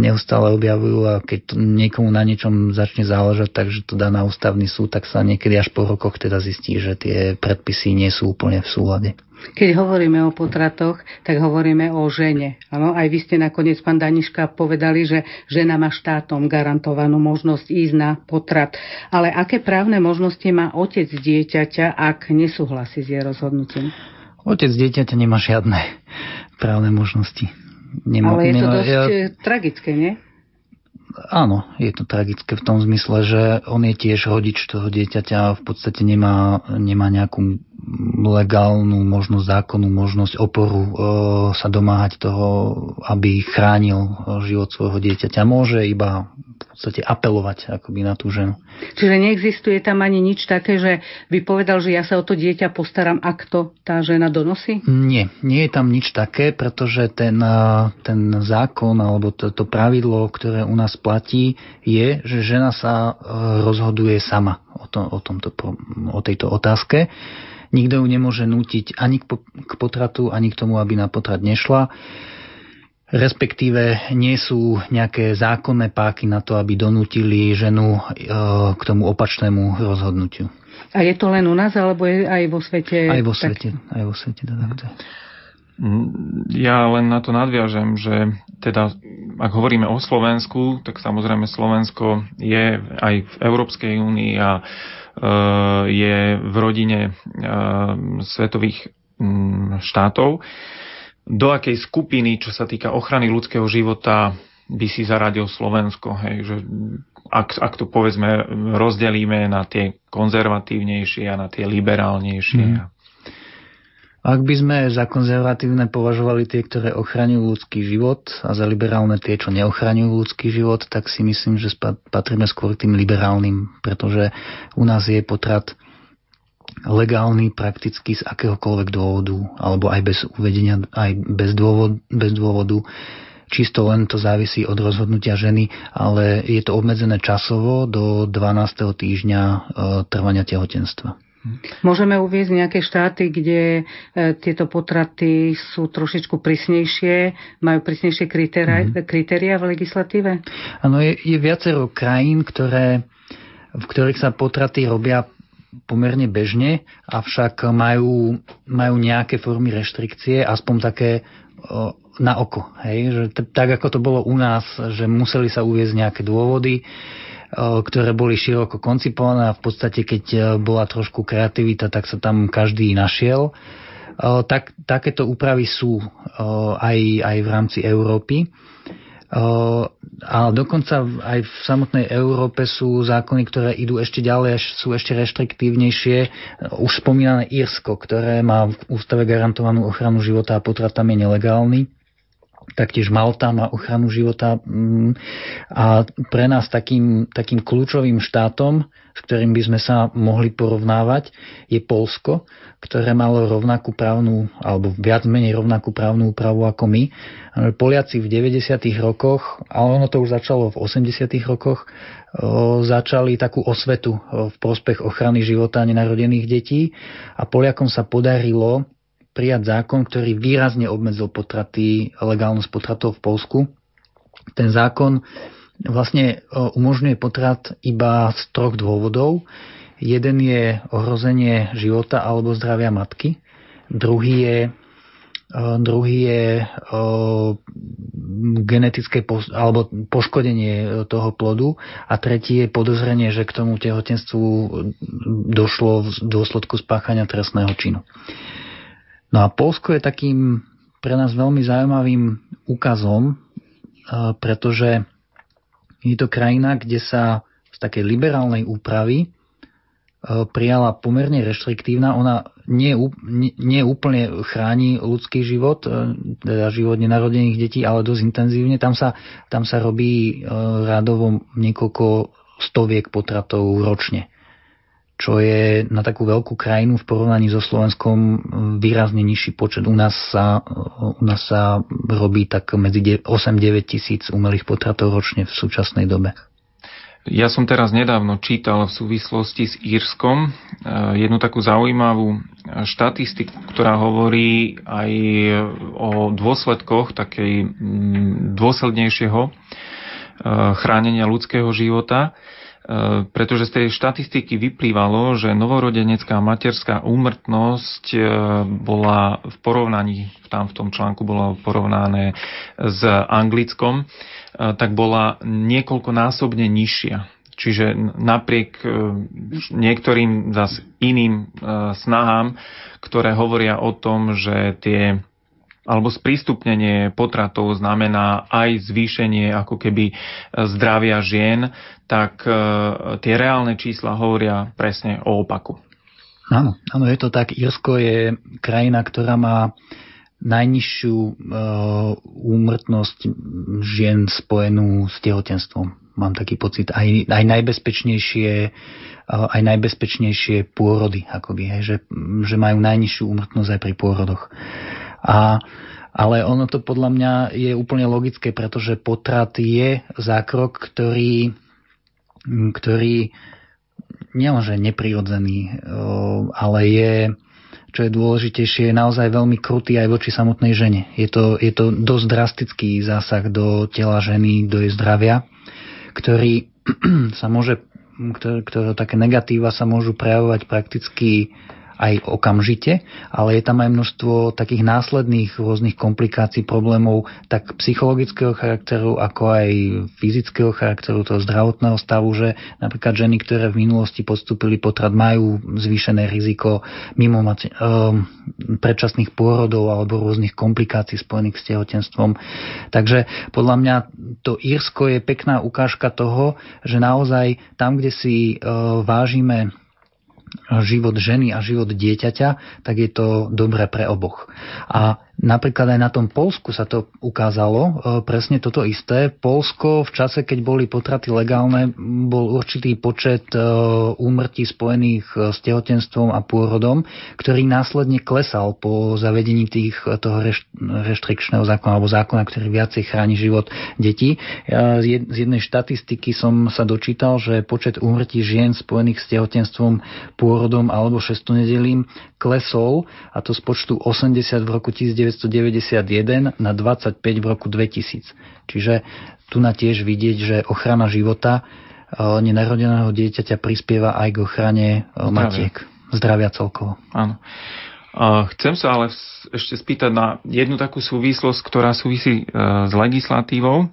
neustále objavujú a keď to niekomu na niečom začne záležať, takže to dá na ústavný súd, tak sa niekedy až po rokoch teda zistí, že tie predpisy nie sú úplne v súlade. Keď hovoríme o potratoch, tak hovoríme o žene. Ano, aj vy ste nakoniec, pán Daniška, povedali, že žena má štátom garantovanú možnosť ísť na potrat. Ale aké právne možnosti má otec dieťaťa, ak nesúhlasí s jej rozhodnutím? Otec dieťaťa nemá žiadne právne možnosti. Nemá, Ale je to dosť ja... tragické, nie? Áno, je to tragické v tom zmysle, že on je tiež rodič toho dieťaťa a v podstate nemá, nemá nejakú legálnu možnosť, zákonnú možnosť, oporu e, sa domáhať toho, aby chránil život svojho dieťaťa. Môže iba v podstate apelovať akoby na tú ženu. Čiže neexistuje tam ani nič také, že by povedal, že ja sa o to dieťa postaram, ak to tá žena donosí? Nie, nie je tam nič také, pretože ten, ten zákon alebo to, to pravidlo, ktoré u nás platí, je, že žena sa rozhoduje sama o, to, o, tomto, o tejto otázke. Nikto ju nemôže nútiť ani k potratu, ani k tomu, aby na potrat nešla respektíve nie sú nejaké zákonné páky na to, aby donútili ženu e, k tomu opačnému rozhodnutiu. A je to len u nás, alebo je aj vo svete? Aj vo svete, tak... aj vo svete takto. Mm, ja len na to nadviažem, že teda ak hovoríme o Slovensku, tak samozrejme Slovensko je aj v Európskej únii a je v rodine e, svetových mm, štátov do akej skupiny, čo sa týka ochrany ľudského života, by si zaradil Slovensko. Hej, že ak, ak to povedzme rozdelíme na tie konzervatívnejšie a na tie liberálnejšie. Mm. Ak by sme za konzervatívne považovali tie, ktoré ochraňujú ľudský život a za liberálne tie, čo neochraňujú ľudský život, tak si myslím, že patríme skôr tým liberálnym, pretože u nás je potrat legálny prakticky z akéhokoľvek dôvodu, alebo aj bez uvedenia, aj bez, dôvod, bez dôvodu. Čisto len to závisí od rozhodnutia ženy, ale je to obmedzené časovo do 12. týždňa e, trvania tehotenstva. Môžeme uvieť nejaké štáty, kde e, tieto potraty sú trošičku prísnejšie, majú prísnejšie kritéria, mm. kritéria v legislatíve? Áno, je, je viacero krajín, ktoré, v ktorých sa potraty robia pomerne bežne, avšak majú, majú nejaké formy reštrikcie, aspoň také o, na oko. Hej? Že t- tak ako to bolo u nás, že museli sa uviezť nejaké dôvody, ktoré boli široko koncipované a v podstate keď e, bola trošku kreativita, tak sa tam každý našiel. O, tak, takéto úpravy sú aj, aj v rámci Európy. A dokonca aj v samotnej Európe sú zákony, ktoré idú ešte ďalej, sú ešte reštriktívnejšie. Už spomínané Írsko, ktoré má v ústave garantovanú ochranu života a potrat tam je nelegálny. Taktiež Malta má ochranu života. Mm, a pre nás takým, takým kľúčovým štátom, s ktorým by sme sa mohli porovnávať, je Polsko, ktoré malo rovnakú právnu, alebo viac menej rovnakú právnu úpravu ako my. Poliaci v 90. rokoch, ale ono to už začalo v 80. rokoch, začali takú osvetu v prospech ochrany života nenarodených detí a Poliakom sa podarilo prijať zákon, ktorý výrazne obmedzil potraty, legálnosť potratov v Polsku. Ten zákon vlastne umožňuje potrat iba z troch dôvodov. Jeden je ohrozenie života alebo zdravia matky, druhý je druhý je genetické alebo poškodenie toho plodu a tretí je podozrenie, že k tomu tehotenstvu došlo v dôsledku spáchania trestného činu. No a Polsko je takým pre nás veľmi zaujímavým úkazom, pretože je to krajina, kde sa z takej liberálnej úpravy E, prijala pomerne reštriktívna. Ona nie, nie, úplne chráni ľudský život, e, teda život nenarodených detí, ale dosť intenzívne. Tam sa, tam sa robí e, rádovo niekoľko stoviek potratov ročne čo je na takú veľkú krajinu v porovnaní so Slovenskom výrazne nižší počet. U nás sa, u nás sa robí tak medzi 8-9 tisíc umelých potratov ročne v súčasnej dobe. Ja som teraz nedávno čítal v súvislosti s Írskom eh, jednu takú zaujímavú štatistiku, ktorá hovorí aj o dôsledkoch takej dôslednejšieho eh, chránenia ľudského života, pretože z tej štatistiky vyplývalo, že novorodenecká materská úmrtnosť bola v porovnaní, tam v tom článku bolo porovnané s Anglickom, E, tak bola niekoľkonásobne nižšia. Čiže napriek e, niektorým zas iným e, snahám, ktoré hovoria o tom, že tie alebo sprístupnenie potratov znamená aj zvýšenie ako keby zdravia žien, tak tie reálne čísla hovoria presne o opaku. Áno, áno, je to tak. Irsko je krajina, ktorá má najnižšiu uh, úmrtnosť žien spojenú s tehotenstvom. mám taký pocit, aj, aj najbezpečnejšie aj najbezpečnejšie pôrody, akoby, hej, že, že majú najnižšiu úmrtnosť aj pri pôrodoch. A, ale ono to podľa mňa je úplne logické, pretože potrat je zákrok, ktorý, ktorý nielenže neprirodzený, ale je, čo je dôležitejšie, je naozaj veľmi krutý aj voči samotnej žene. Je to, je to dosť drastický zásah do tela ženy, do jej zdravia, ktorý sa môže ktoré, ktoré také negatíva sa môžu prejavovať prakticky aj okamžite, ale je tam aj množstvo takých následných rôznych komplikácií, problémov, tak psychologického charakteru, ako aj fyzického charakteru, toho zdravotného stavu, že napríklad ženy, ktoré v minulosti podstúpili potrat, majú zvýšené riziko mimo mať, um, predčasných pôrodov alebo rôznych komplikácií spojených s tehotenstvom. Takže podľa mňa to Írsko je pekná ukážka toho, že naozaj tam, kde si uh, vážime život ženy a život dieťaťa, tak je to dobré pre oboch. A Napríklad aj na tom Polsku sa to ukázalo, e, presne toto isté. Polsko v čase, keď boli potraty legálne, bol určitý počet e, úmrtí spojených e, s tehotenstvom a pôrodom, ktorý následne klesal po zavedení tých, toho reštrikčného zákona alebo zákona, ktorý viacej chráni život detí. Z jednej štatistiky som sa dočítal, že počet úmrtí žien spojených s tehotenstvom, pôrodom alebo šestonedelím klesol a to z počtu 80 v roku 1991 na 25 v roku 2000. Čiže tu na tiež vidieť, že ochrana života e, nenarodeného dieťaťa prispieva aj k ochrane e, Zdravia. matiek. Zdravia celkovo. Áno. Chcem sa ale ešte spýtať na jednu takú súvislosť, ktorá súvisí e, s legislatívou,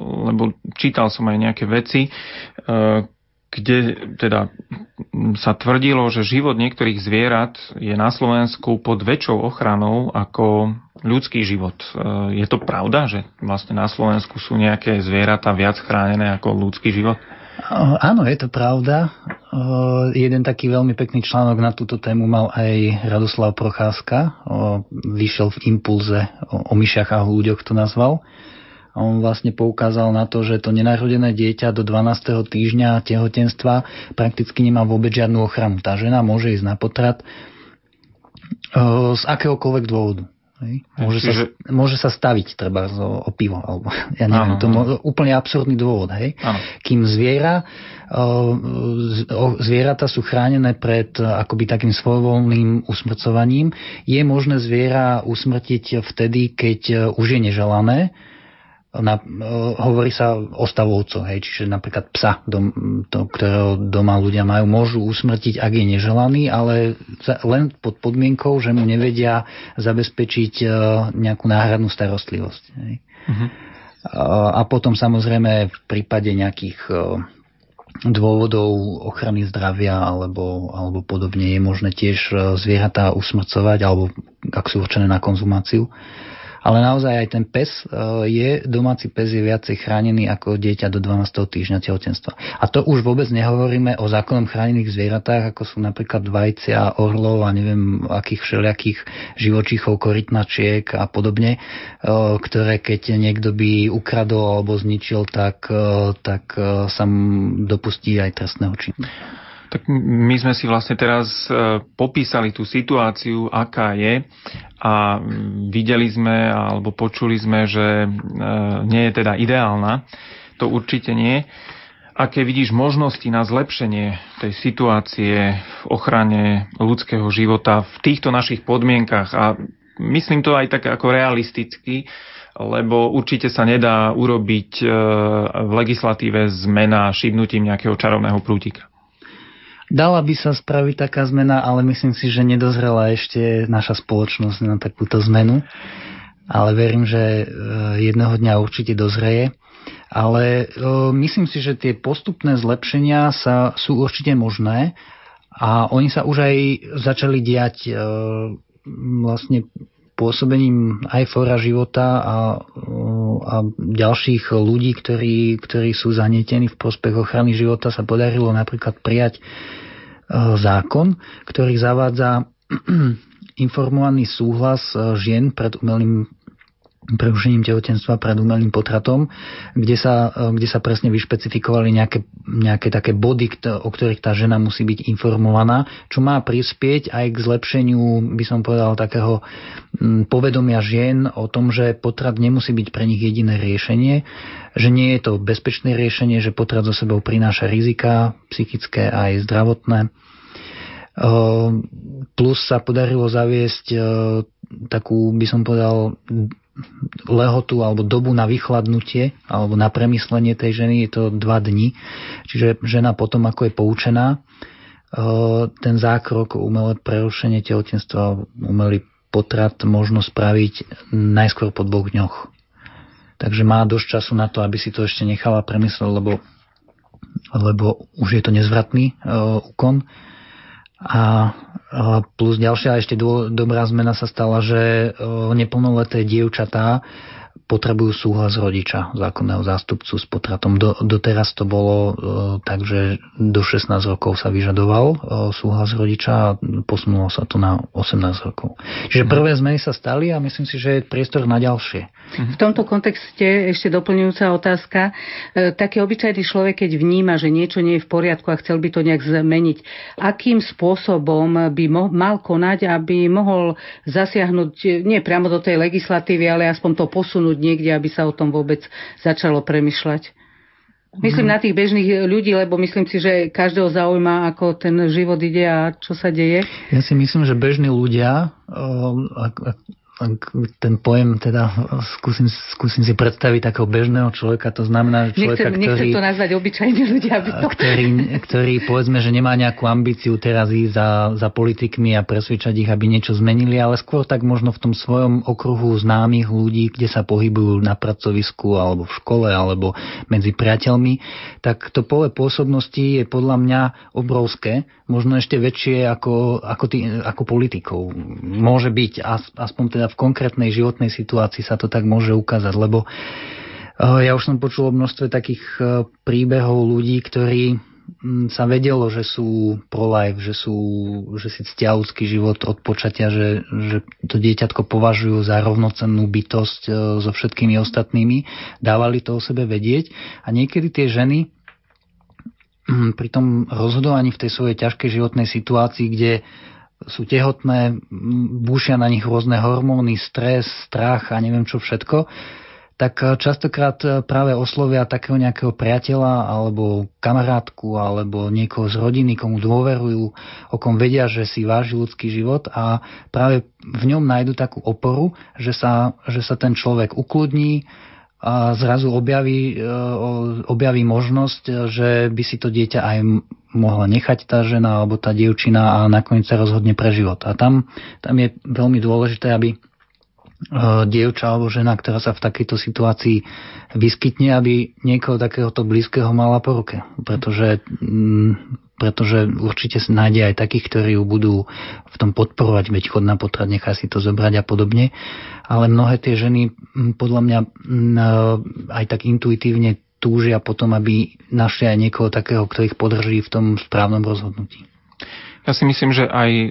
lebo čítal som aj nejaké veci, kde teda sa tvrdilo, že život niektorých zvierat je na Slovensku pod väčšou ochranou ako ľudský život. E, je to pravda, že vlastne na Slovensku sú nejaké zvieratá viac chránené ako ľudský život? Áno, je to pravda. Jeden taký veľmi pekný článok na túto tému mal aj Radoslav Procházka. Vyšiel v impulze o myšiach a ľuďoch to nazval. A on vlastne poukázal na to, že to nenarodené dieťa do 12. týždňa tehotenstva prakticky nemá vôbec žiadnu ochranu. Tá žena môže ísť na potrat z akéhokoľvek dôvodu. Hej. Môže, Čiže... sa, môže sa staviť treba o, o pivo, alebo ja neviem, to je úplne absurdný dôvod. Hej. Kým zviera, zvieratá sú chránené pred akoby takým svojvoľným usmrcovaním, je možné zviera usmrtiť vtedy, keď už je neželané, na, hovorí sa o stavovcoch, hej, čiže napríklad psa, dom, to, ktorého doma ľudia majú, môžu usmrtiť, ak je neželaný, ale len pod podmienkou, že mu nevedia zabezpečiť e, nejakú náhradnú starostlivosť. Hej. Uh-huh. A potom samozrejme v prípade nejakých e, dôvodov ochrany zdravia alebo, alebo podobne je možné tiež e, zvieratá usmrcovať alebo ak sú určené na konzumáciu ale naozaj aj ten pes e, je, domáci pes je viacej chránený ako dieťa do 12. týždňa tehotenstva. A to už vôbec nehovoríme o zákonom chránených zvieratách, ako sú napríklad vajcia, orlov a neviem akých všelijakých živočíchov, korytnačiek a podobne, e, ktoré keď niekto by ukradol alebo zničil, tak, e, tak sa dopustí aj trestného činu. Tak my sme si vlastne teraz popísali tú situáciu, aká je a videli sme alebo počuli sme, že e, nie je teda ideálna. To určite nie. Aké vidíš možnosti na zlepšenie tej situácie v ochrane ľudského života v týchto našich podmienkach a myslím to aj tak ako realisticky, lebo určite sa nedá urobiť e, v legislatíve zmena šibnutím nejakého čarovného prútika. Dala by sa spraviť taká zmena, ale myslím si, že nedozrela ešte naša spoločnosť na takúto zmenu. Ale verím, že e, jedného dňa určite dozreje. Ale e, myslím si, že tie postupné zlepšenia sa, sú určite možné a oni sa už aj začali diať e, vlastne pôsobením aj fora života a, a ďalších ľudí, ktorí, ktorí sú zanietení v prospech ochrany života, sa podarilo napríklad prijať E, zákon, ktorý zavádza informovaný súhlas e, žien pred umelým prerušením tehotenstva pred umelým potratom, kde sa, kde sa presne vyšpecifikovali nejaké, nejaké také body, o ktorých tá žena musí byť informovaná, čo má prispieť aj k zlepšeniu, by som povedal, takého povedomia žien o tom, že potrat nemusí byť pre nich jediné riešenie, že nie je to bezpečné riešenie, že potrat zo sebou prináša rizika psychické aj zdravotné. Plus sa podarilo zaviesť takú, by som povedal, lehotu alebo dobu na vychladnutie alebo na premyslenie tej ženy je to dva dni. Čiže žena potom, ako je poučená, eh, ten zákrok, umelé prerušenie tehotenstva, umelý potrat možno spraviť najskôr po dvoch dňoch. Takže má dosť času na to, aby si to ešte nechala premyslieť, lebo, lebo už je to nezvratný uh, úkon. A plus ďalšia ešte dobrá zmena sa stala, že neplnoleté dievčatá potrebujú súhlas rodiča, zákonného zástupcu s potratom. Do, doteraz to bolo e, tak, že do 16 rokov sa vyžadoval e, súhlas rodiča a posunulo sa to na 18 rokov. Čiže mhm. prvé zmeny sa stali a myslím si, že je priestor na ďalšie. V tomto kontexte ešte doplňujúca otázka. E, taký obyčajný človek, keď vníma, že niečo nie je v poriadku a chcel by to nejak zmeniť, akým spôsobom by mo- mal konať, aby mohol zasiahnuť nie priamo do tej legislatívy, ale aspoň to posunúť niekde, aby sa o tom vôbec začalo premyšľať. Myslím mm. na tých bežných ľudí, lebo myslím si, že každého zaujíma, ako ten život ide a čo sa deje. Ja si myslím, že bežní ľudia, ten pojem teda skúsim, skúsim si predstaviť takého bežného človeka, to znamená, že človeka, nechcem, ktorý... Nechcem to nazvať obyčajní ľudia. Aby to... Ktorý, ktorý, povedzme, že nemá nejakú ambíciu teraz ísť za, za politikmi a presvedčať ich, aby niečo zmenili, ale skôr tak možno v tom svojom okruhu známych ľudí, kde sa pohybujú na pracovisku alebo v škole alebo medzi priateľmi, tak to pole pôsobnosti je podľa mňa obrovské, možno ešte väčšie ako, ako, tý, ako politikov. Môže byť, aspoň teda v konkrétnej životnej situácii sa to tak môže ukázať, lebo eh, ja už som počul o množstve takých eh, príbehov ľudí, ktorí mm, sa vedelo, že sú pro-life, že, sú, že si ctia ľudský život od počatia, že, že to dieťatko považujú za rovnocennú bytosť eh, so všetkými ostatnými, dávali to o sebe vedieť. A niekedy tie ženy mm, pri tom rozhodovaní v tej svojej ťažkej životnej situácii, kde sú tehotné, búšia na nich rôzne hormóny, stres, strach a neviem čo všetko, tak eh, častokrát eh, práve oslovia takého nejakého priateľa alebo kamarátku alebo niekoho z rodiny, komu dôverujú, o kom vedia, že si váži ľudský život a práve v ňom nájdu takú oporu, že sa, že sa ten človek ukludní, a zrazu objaví, e, objaví možnosť, že by si to dieťa aj mohla nechať tá žena alebo tá dievčina a nakoniec sa rozhodne pre život. A tam, tam je veľmi dôležité, aby e, dievča alebo žena, ktorá sa v takejto situácii vyskytne, aby niekoho takéhoto blízkeho mala po ruke. Pretože pretože určite sa nájde aj takých, ktorí ju budú v tom podporovať, veď chod na potrat, nechá si to zobrať a podobne. Ale mnohé tie ženy podľa mňa aj tak intuitívne túžia potom, aby našli aj niekoho takého, kto ich podrží v tom správnom rozhodnutí. Ja si myslím, že aj e,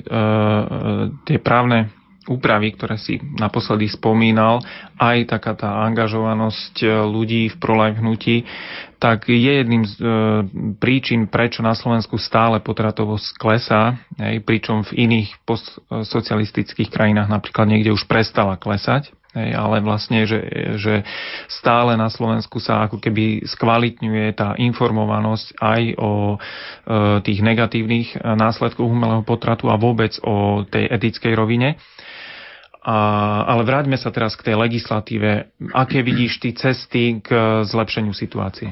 tie právne úpravy, ktoré si naposledy spomínal, aj taká tá angažovanosť e, ľudí v prolife tak je jedným z e, príčin, prečo na Slovensku stále potratovosť klesá, hej, pričom v iných postsocialistických krajinách napríklad niekde už prestala klesať. Hej, ale vlastne, že, že stále na Slovensku sa ako keby skvalitňuje tá informovanosť aj o e, tých negatívnych následkoch umelého potratu a vôbec o tej etickej rovine. A, ale vráťme sa teraz k tej legislatíve. Aké vidíš ty cesty k zlepšeniu situácie?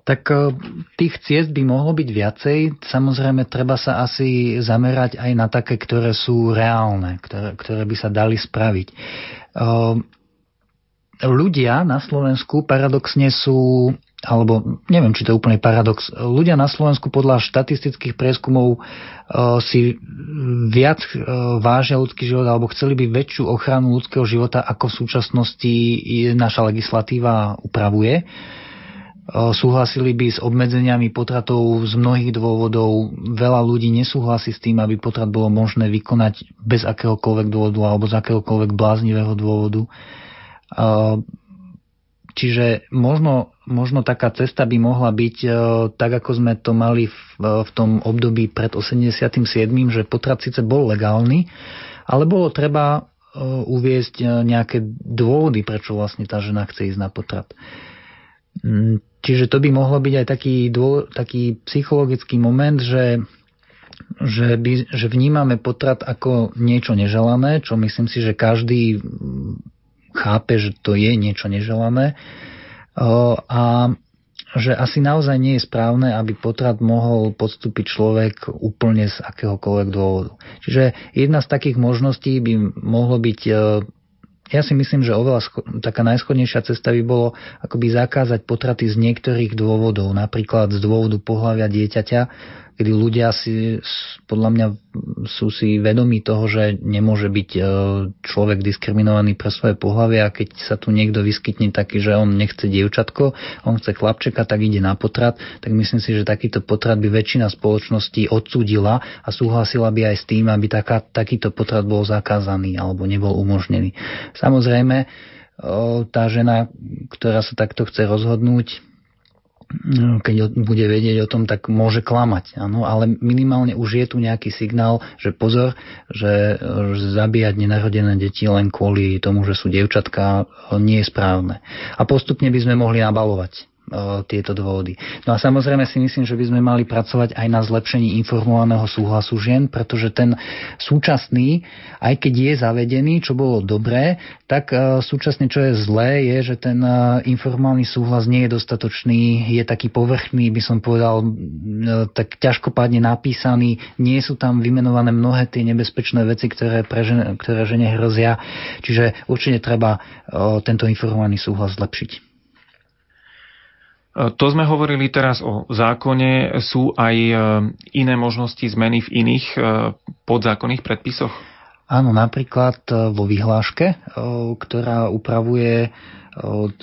Tak e, tých ciest by mohlo byť viacej. Samozrejme, treba sa asi zamerať aj na také, ktoré sú reálne, ktoré, ktoré by sa dali spraviť. E, ľudia na Slovensku paradoxne sú alebo neviem, či to je úplný paradox. Ľudia na Slovensku podľa štatistických prieskumov uh, si viac uh, vážia ľudský život alebo chceli by väčšiu ochranu ľudského života, ako v súčasnosti naša legislatíva upravuje. Uh, súhlasili by s obmedzeniami potratov z mnohých dôvodov. Veľa ľudí nesúhlasí s tým, aby potrat bolo možné vykonať bez akéhokoľvek dôvodu alebo z akéhokoľvek bláznivého dôvodu. Čiže možno, možno taká cesta by mohla byť tak, ako sme to mali v, v tom období pred 87., že potrat síce bol legálny, ale bolo treba uviezť nejaké dôvody, prečo vlastne tá žena chce ísť na potrat. Mm, čiže to by mohlo byť aj taký, dô, taký psychologický moment, že že, by, že vnímame potrat ako niečo neželané, čo myslím si, že každý chápe, že to je niečo neželané. A že asi naozaj nie je správne, aby potrat mohol podstúpiť človek úplne z akéhokoľvek dôvodu. Čiže jedna z takých možností by mohlo byť e, ja si myslím, že oveľa sko- taká najschodnejšia cesta by bolo akoby zakázať potraty z niektorých dôvodov, napríklad z dôvodu pohľavia dieťaťa, kedy ľudia si, podľa mňa sú si vedomí toho, že nemôže byť e, človek diskriminovaný pre svoje pohlavie a keď sa tu niekto vyskytne taký, že on nechce dievčatko, on chce chlapčeka, tak ide na potrat, tak myslím si, že takýto potrat by väčšina spoločností odsúdila a súhlasila by aj s tým, aby taká, takýto potrat bol zakázaný alebo nebol umožnený. Samozrejme, tá žena, ktorá sa takto chce rozhodnúť, keď bude vedieť o tom, tak môže klamať. Áno, ale minimálne už je tu nejaký signál, že pozor, že, zabíjať nenarodené deti len kvôli tomu, že sú dievčatka, nie je správne. A postupne by sme mohli nabalovať tieto dôvody. No a samozrejme si myslím, že by sme mali pracovať aj na zlepšení informovaného súhlasu žien, pretože ten súčasný, aj keď je zavedený, čo bolo dobré, tak súčasne čo je zlé, je, že ten informovaný súhlas nie je dostatočný, je taký povrchný, by som povedal, tak ťažkopádne napísaný, nie sú tam vymenované mnohé tie nebezpečné veci, ktoré, pre žene, ktoré žene hrozia, čiže určite treba tento informovaný súhlas zlepšiť. To sme hovorili teraz o zákone. Sú aj e, iné možnosti zmeny v iných e, podzákonných predpisoch? Áno, napríklad e, vo vyhláške, ktorá upravuje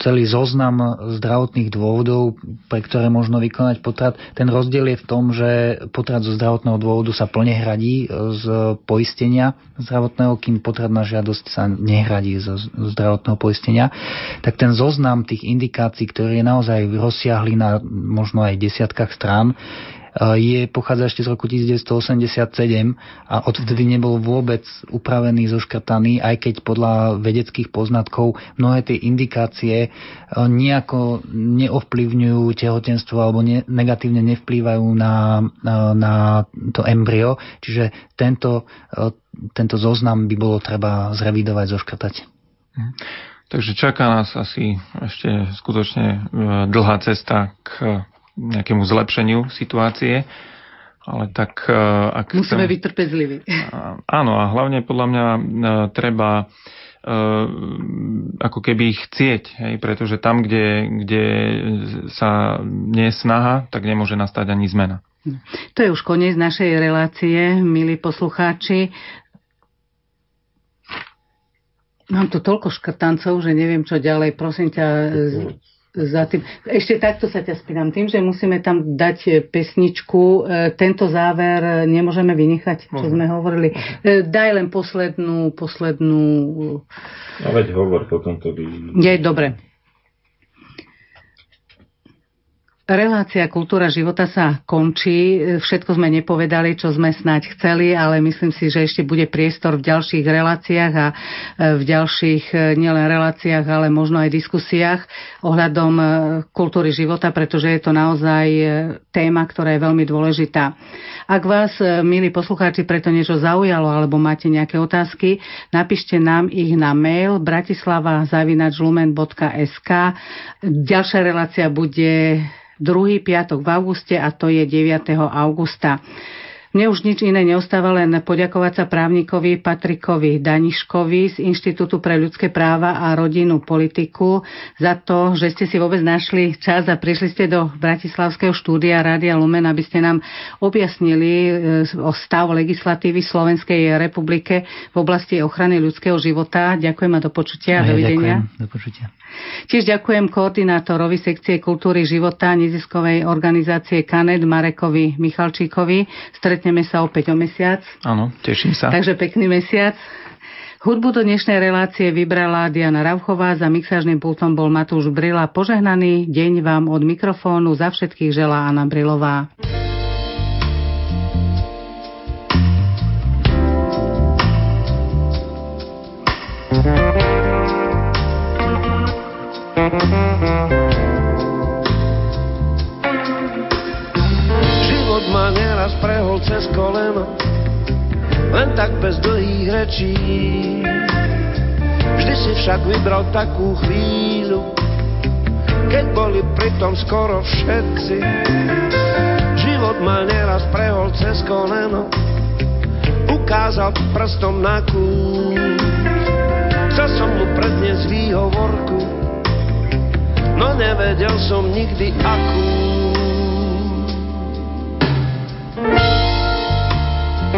celý zoznam zdravotných dôvodov, pre ktoré možno vykonať potrat. Ten rozdiel je v tom, že potrat zo zdravotného dôvodu sa plne hradí z poistenia zdravotného, kým potrat na žiadosť sa nehradí zo zdravotného poistenia. Tak ten zoznam tých indikácií, ktorý je naozaj rozsiahly na možno aj desiatkách strán, je, pochádza ešte z roku 1987 a odvtedy nebol vôbec upravený, zoškrtaný, aj keď podľa vedeckých poznatkov mnohé tie indikácie e, nejako neovplyvňujú tehotenstvo alebo ne, negatívne nevplývajú na, na, to embryo. Čiže tento, e, tento zoznam by bolo treba zrevidovať, zoškrtať. Mhm. Takže čaká nás asi ešte skutočne dlhá cesta k nejakému zlepšeniu situácie. Ale tak e, ak... Musíme chcem, byť trpezliví. Áno, a hlavne podľa mňa e, treba e, ako keby ich chcieť, hej, pretože tam, kde, kde sa nie je snaha, tak nemôže nastať ani zmena. To je už koniec našej relácie, milí poslucháči. Mám tu toľko škrtancov, že neviem, čo ďalej. Prosím ťa, za tým. Ešte takto sa ťa spýtam. Tým, že musíme tam dať e, pesničku, e, tento záver nemôžeme vynechať, čo sme hovorili. E, daj len poslednú, poslednú... No veď hovor, potom to by... Je, dobre. Relácia Kultúra života sa končí. Všetko sme nepovedali, čo sme snáď chceli, ale myslím si, že ešte bude priestor v ďalších reláciách a e, v ďalších e, nielen reláciách, ale možno aj diskusiách ohľadom e, kultúry života, pretože je to naozaj téma, ktorá je veľmi dôležitá. Ak vás, milí poslucháči, preto niečo zaujalo alebo máte nejaké otázky, napíšte nám ich na mail bratislava.lumen.sk Ďalšia relácia bude druhý piatok v auguste a to je 9. augusta. Mne už nič iné neostáva len poďakovať sa právnikovi Patrikovi Daniškovi z Inštitútu pre ľudské práva a rodinnú politiku za to, že ste si vôbec našli čas a prišli ste do Bratislavského štúdia Rádia Lumen, aby ste nám objasnili e, o stav legislatívy Slovenskej republike v oblasti ochrany ľudského života. Ďakujem a do počutia. A dovidenia. Ďakujem, do počutia. Tiež ďakujem koordinátorovi sekcie kultúry života neziskovej organizácie Kanet Marekovi Michalčíkovi. Stretneme sa opäť o mesiac. Áno, teším sa. Takže pekný mesiac. Hudbu do dnešnej relácie vybrala Diana Rauchová, za mixážnym pultom bol Matúš Brila. Požehnaný deň vám od mikrofónu za všetkých želá Anna Brilová. Život prehol cez koleno len tak bez dlhých rečí. Vždy si však vybral takú chvíľu, keď boli pritom skoro všetci. Život ma neraz prehol cez koleno, ukázal prstom na kút. Chcel som mu predniesť výhovorku, no nevedel som nikdy akú.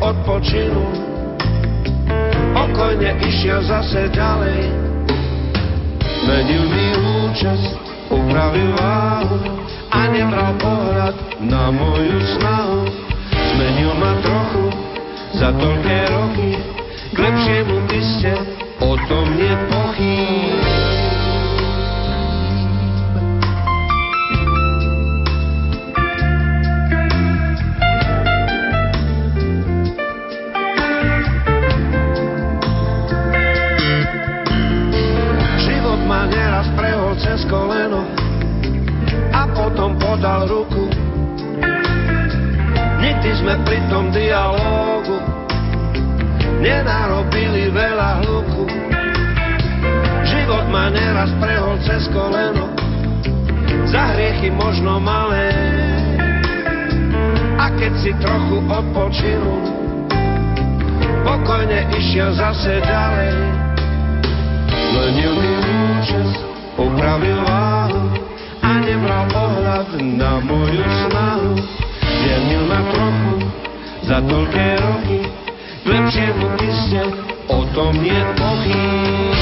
odpočinu Pokojne išiel zase ďalej. Menil mi účas, upravil váhu A nebral pohľad na moju snahu. Zmenil ma trochu za toľké roky K lepšiemu iste, o tom nie sme pri tom dialógu nenarobili veľa hluku. Život ma neraz prehol cez koleno, za hriechy možno malé. A keď si trochu odpočinul, pokojne išiel zase ďalej. Lenil mi účes, upravil váhu, nebral ohľad na moju snahu. Zmienil ma trochu za toľké roky, k lepšiemu iste, o tom je pochyb.